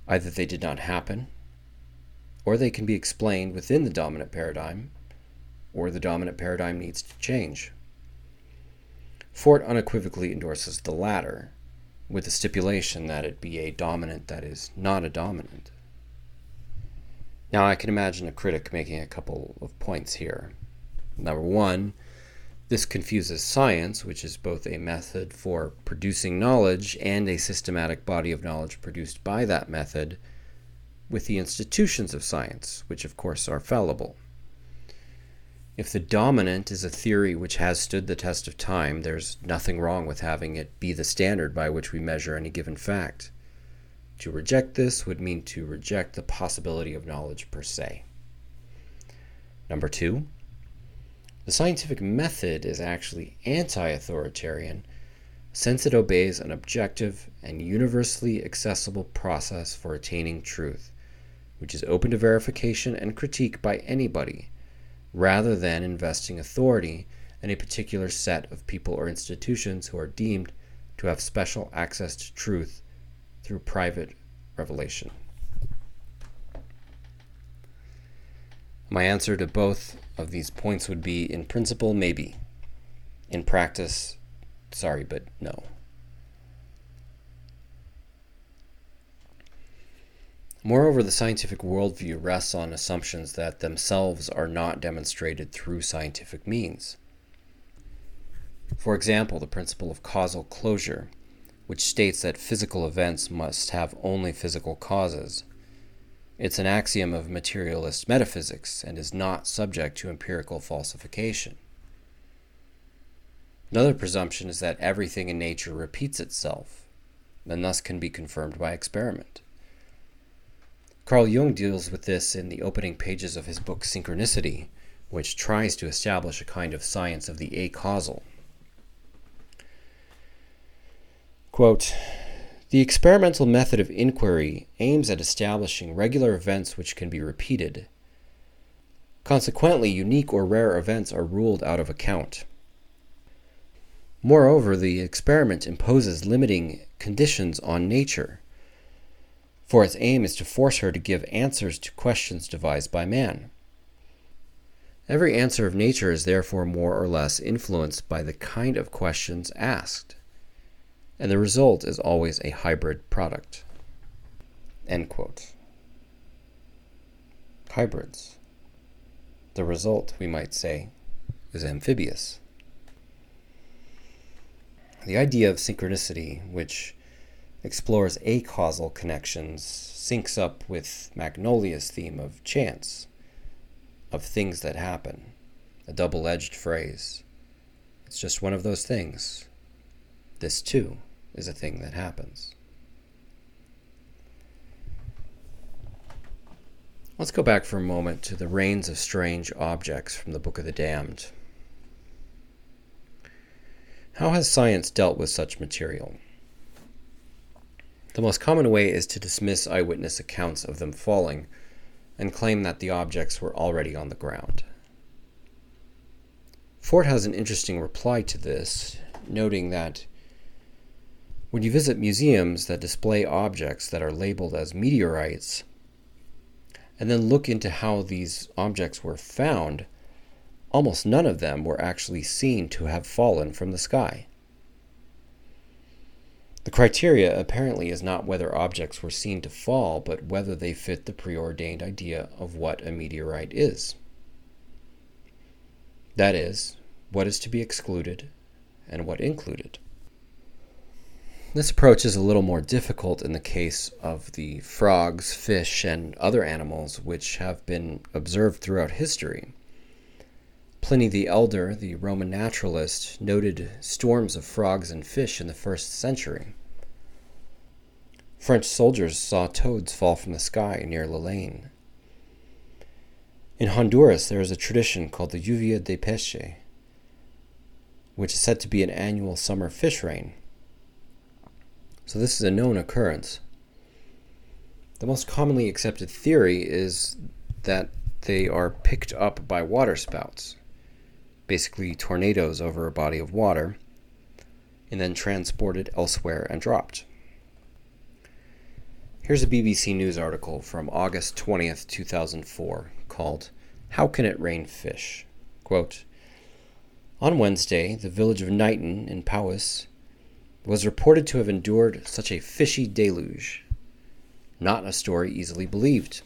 Either they did not happen, or they can be explained within the dominant paradigm, or the dominant paradigm needs to change. Fort unequivocally endorses the latter, with the stipulation that it be a dominant that is not a dominant. Now, I can imagine a critic making a couple of points here. Number one, this confuses science, which is both a method for producing knowledge and a systematic body of knowledge produced by that method, with the institutions of science, which of course are fallible. If the dominant is a theory which has stood the test of time, there's nothing wrong with having it be the standard by which we measure any given fact. To reject this would mean to reject the possibility of knowledge per se. Number two, the scientific method is actually anti authoritarian since it obeys an objective and universally accessible process for attaining truth, which is open to verification and critique by anybody rather than investing authority in a particular set of people or institutions who are deemed to have special access to truth through private revelation. My answer to both of these points would be in principle, maybe. In practice, sorry, but no. Moreover, the scientific worldview rests on assumptions that themselves are not demonstrated through scientific means. For example, the principle of causal closure, which states that physical events must have only physical causes. It's an axiom of materialist metaphysics and is not subject to empirical falsification. Another presumption is that everything in nature repeats itself, and thus can be confirmed by experiment. Carl Jung deals with this in the opening pages of his book Synchronicity, which tries to establish a kind of science of the acausal. Quote, the experimental method of inquiry aims at establishing regular events which can be repeated. Consequently, unique or rare events are ruled out of account. Moreover, the experiment imposes limiting conditions on nature for its aim is to force her to give answers to questions devised by man. Every answer of nature is therefore more or less influenced by the kind of questions asked, and the result is always a hybrid product. Hybrids. The result, we might say, is amphibious. The idea of synchronicity, which explores acausal connections, syncs up with Magnolia's theme of chance, of things that happen, a double edged phrase. It's just one of those things. This, too, is a thing that happens. Let's go back for a moment to the rains of strange objects from the Book of the Damned. How has science dealt with such material? The most common way is to dismiss eyewitness accounts of them falling and claim that the objects were already on the ground. Fort has an interesting reply to this, noting that when you visit museums that display objects that are labeled as meteorites, and then look into how these objects were found, almost none of them were actually seen to have fallen from the sky. The criteria apparently is not whether objects were seen to fall, but whether they fit the preordained idea of what a meteorite is. That is, what is to be excluded and what included. This approach is a little more difficult in the case of the frogs, fish, and other animals which have been observed throughout history. Pliny the Elder, the Roman naturalist, noted storms of frogs and fish in the first century. French soldiers saw toads fall from the sky near Lalaine. In Honduras, there is a tradition called the Lluvia de Peces, which is said to be an annual summer fish rain. So, this is a known occurrence. The most commonly accepted theory is that they are picked up by waterspouts, basically tornadoes over a body of water, and then transported elsewhere and dropped. Here's a BBC News article from August 20th, 2004, called How Can It Rain Fish? Quote, On Wednesday, the village of Knighton in Powys was reported to have endured such a fishy deluge. Not a story easily believed.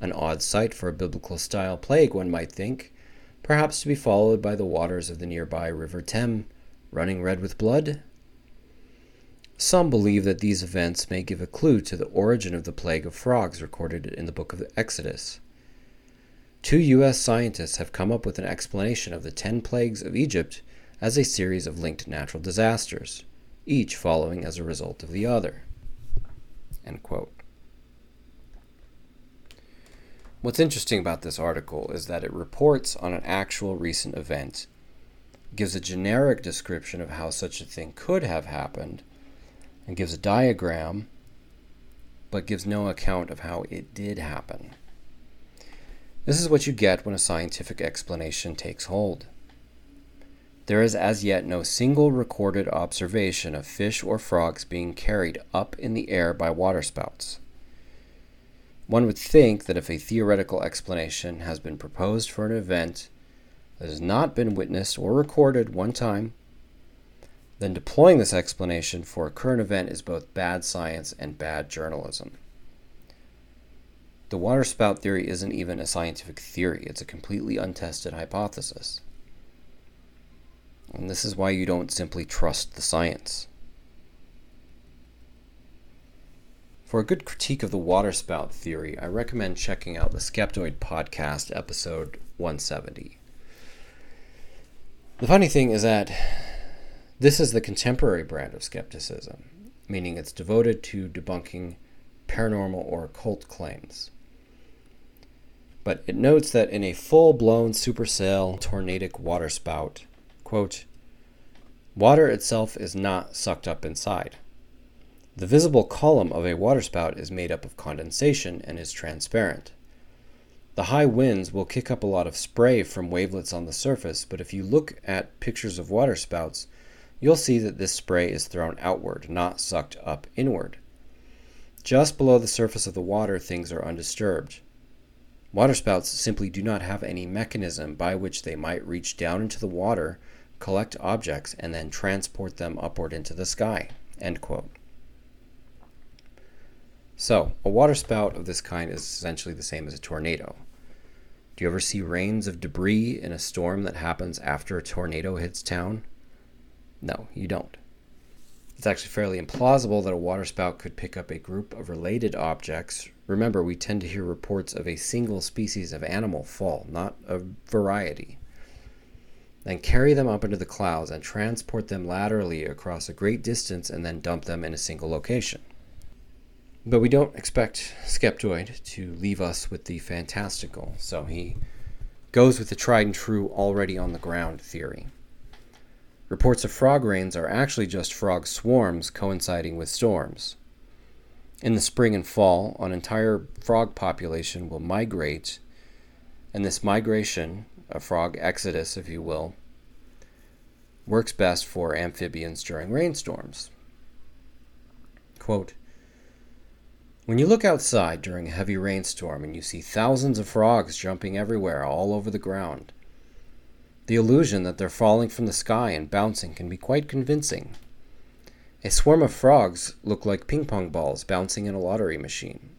An odd sight for a biblical style plague, one might think, perhaps to be followed by the waters of the nearby River Teme running red with blood? Some believe that these events may give a clue to the origin of the plague of frogs recorded in the book of Exodus. Two U.S. scientists have come up with an explanation of the ten plagues of Egypt as a series of linked natural disasters, each following as a result of the other. What's interesting about this article is that it reports on an actual recent event, gives a generic description of how such a thing could have happened, and gives a diagram, but gives no account of how it did happen. This is what you get when a scientific explanation takes hold. There is as yet no single recorded observation of fish or frogs being carried up in the air by waterspouts. One would think that if a theoretical explanation has been proposed for an event that has not been witnessed or recorded one time, then deploying this explanation for a current event is both bad science and bad journalism. The waterspout theory isn't even a scientific theory, it's a completely untested hypothesis. And this is why you don't simply trust the science. For a good critique of the waterspout theory, I recommend checking out the Skeptoid podcast, episode 170. The funny thing is that this is the contemporary brand of skepticism, meaning it's devoted to debunking paranormal or occult claims. But it notes that in a full blown supercell tornadic waterspout, quote, water itself is not sucked up inside. The visible column of a waterspout is made up of condensation and is transparent. The high winds will kick up a lot of spray from wavelets on the surface, but if you look at pictures of waterspouts, you'll see that this spray is thrown outward, not sucked up inward. Just below the surface of the water, things are undisturbed. Waterspouts simply do not have any mechanism by which they might reach down into the water, collect objects, and then transport them upward into the sky. So, a waterspout of this kind is essentially the same as a tornado. Do you ever see rains of debris in a storm that happens after a tornado hits town? No, you don't. It's actually fairly implausible that a waterspout could pick up a group of related objects. Remember, we tend to hear reports of a single species of animal fall, not a variety. Then carry them up into the clouds and transport them laterally across a great distance and then dump them in a single location. But we don't expect Skeptoid to leave us with the fantastical, so he goes with the tried and true already on the ground theory. Reports of frog rains are actually just frog swarms coinciding with storms. In the spring and fall, an entire frog population will migrate, and this migration, a frog exodus, if you will, works best for amphibians during rainstorms. Quote, when you look outside during a heavy rainstorm and you see thousands of frogs jumping everywhere all over the ground, the illusion that they're falling from the sky and bouncing can be quite convincing. A swarm of frogs look like ping pong balls bouncing in a lottery machine.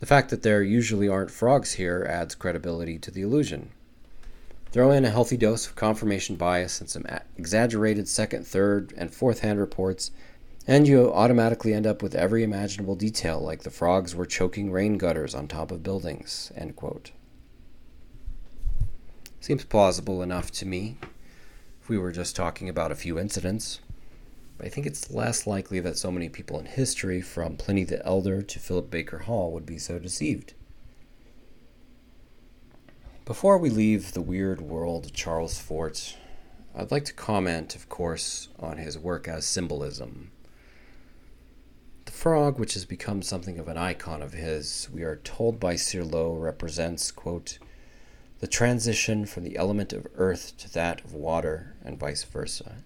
The fact that there usually aren't frogs here adds credibility to the illusion. Throw in a healthy dose of confirmation bias and some exaggerated second, third, and fourth hand reports, and you automatically end up with every imaginable detail, like the frogs were choking rain gutters on top of buildings. End quote. Seems plausible enough to me if we were just talking about a few incidents. But I think it's less likely that so many people in history, from Pliny the Elder to Philip Baker Hall, would be so deceived. Before we leave the weird world of Charles Fort, I'd like to comment, of course, on his work as symbolism. Frog, which has become something of an icon of his, we are told by Cirlot represents, quote, the transition from the element of earth to that of water, and vice versa.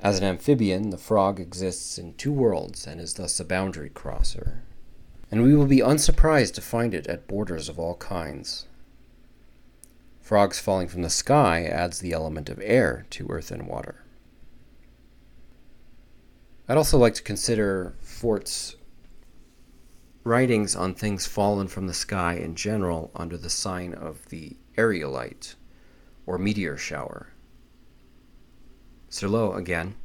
As an amphibian, the frog exists in two worlds and is thus a boundary crosser. And we will be unsurprised to find it at borders of all kinds. Frogs falling from the sky adds the element of air to earth and water. I'd also like to consider Fort's writings on things fallen from the sky in general under the sign of the aerolite, or meteor shower. Cirlot, again,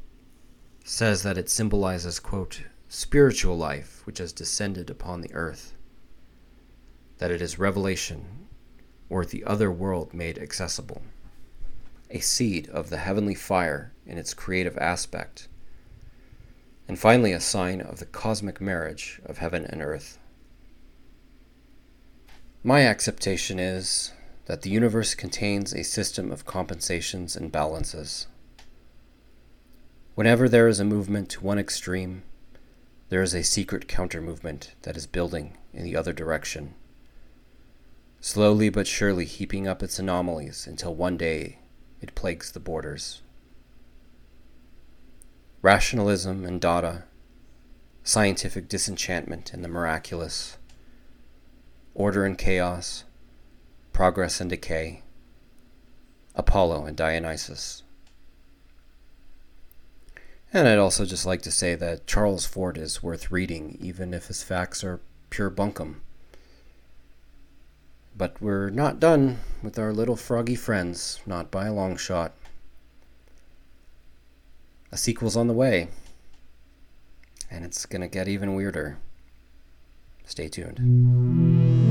says that it symbolizes, quote, spiritual life which has descended upon the earth, that it is revelation, or the other world made accessible, a seed of the heavenly fire in its creative aspect and finally a sign of the cosmic marriage of heaven and earth. My acceptation is that the universe contains a system of compensations and balances. Whenever there is a movement to one extreme, there is a secret counter movement that is building in the other direction, slowly but surely heaping up its anomalies until one day it plagues the borders rationalism and Dada, scientific disenchantment and the miraculous, order and chaos, progress and decay, Apollo and Dionysus. And I'd also just like to say that Charles Fort is worth reading, even if his facts are pure bunkum. But we're not done with our little froggy friends, not by a long shot. A sequel's on the way, and it's going to get even weirder. Stay tuned.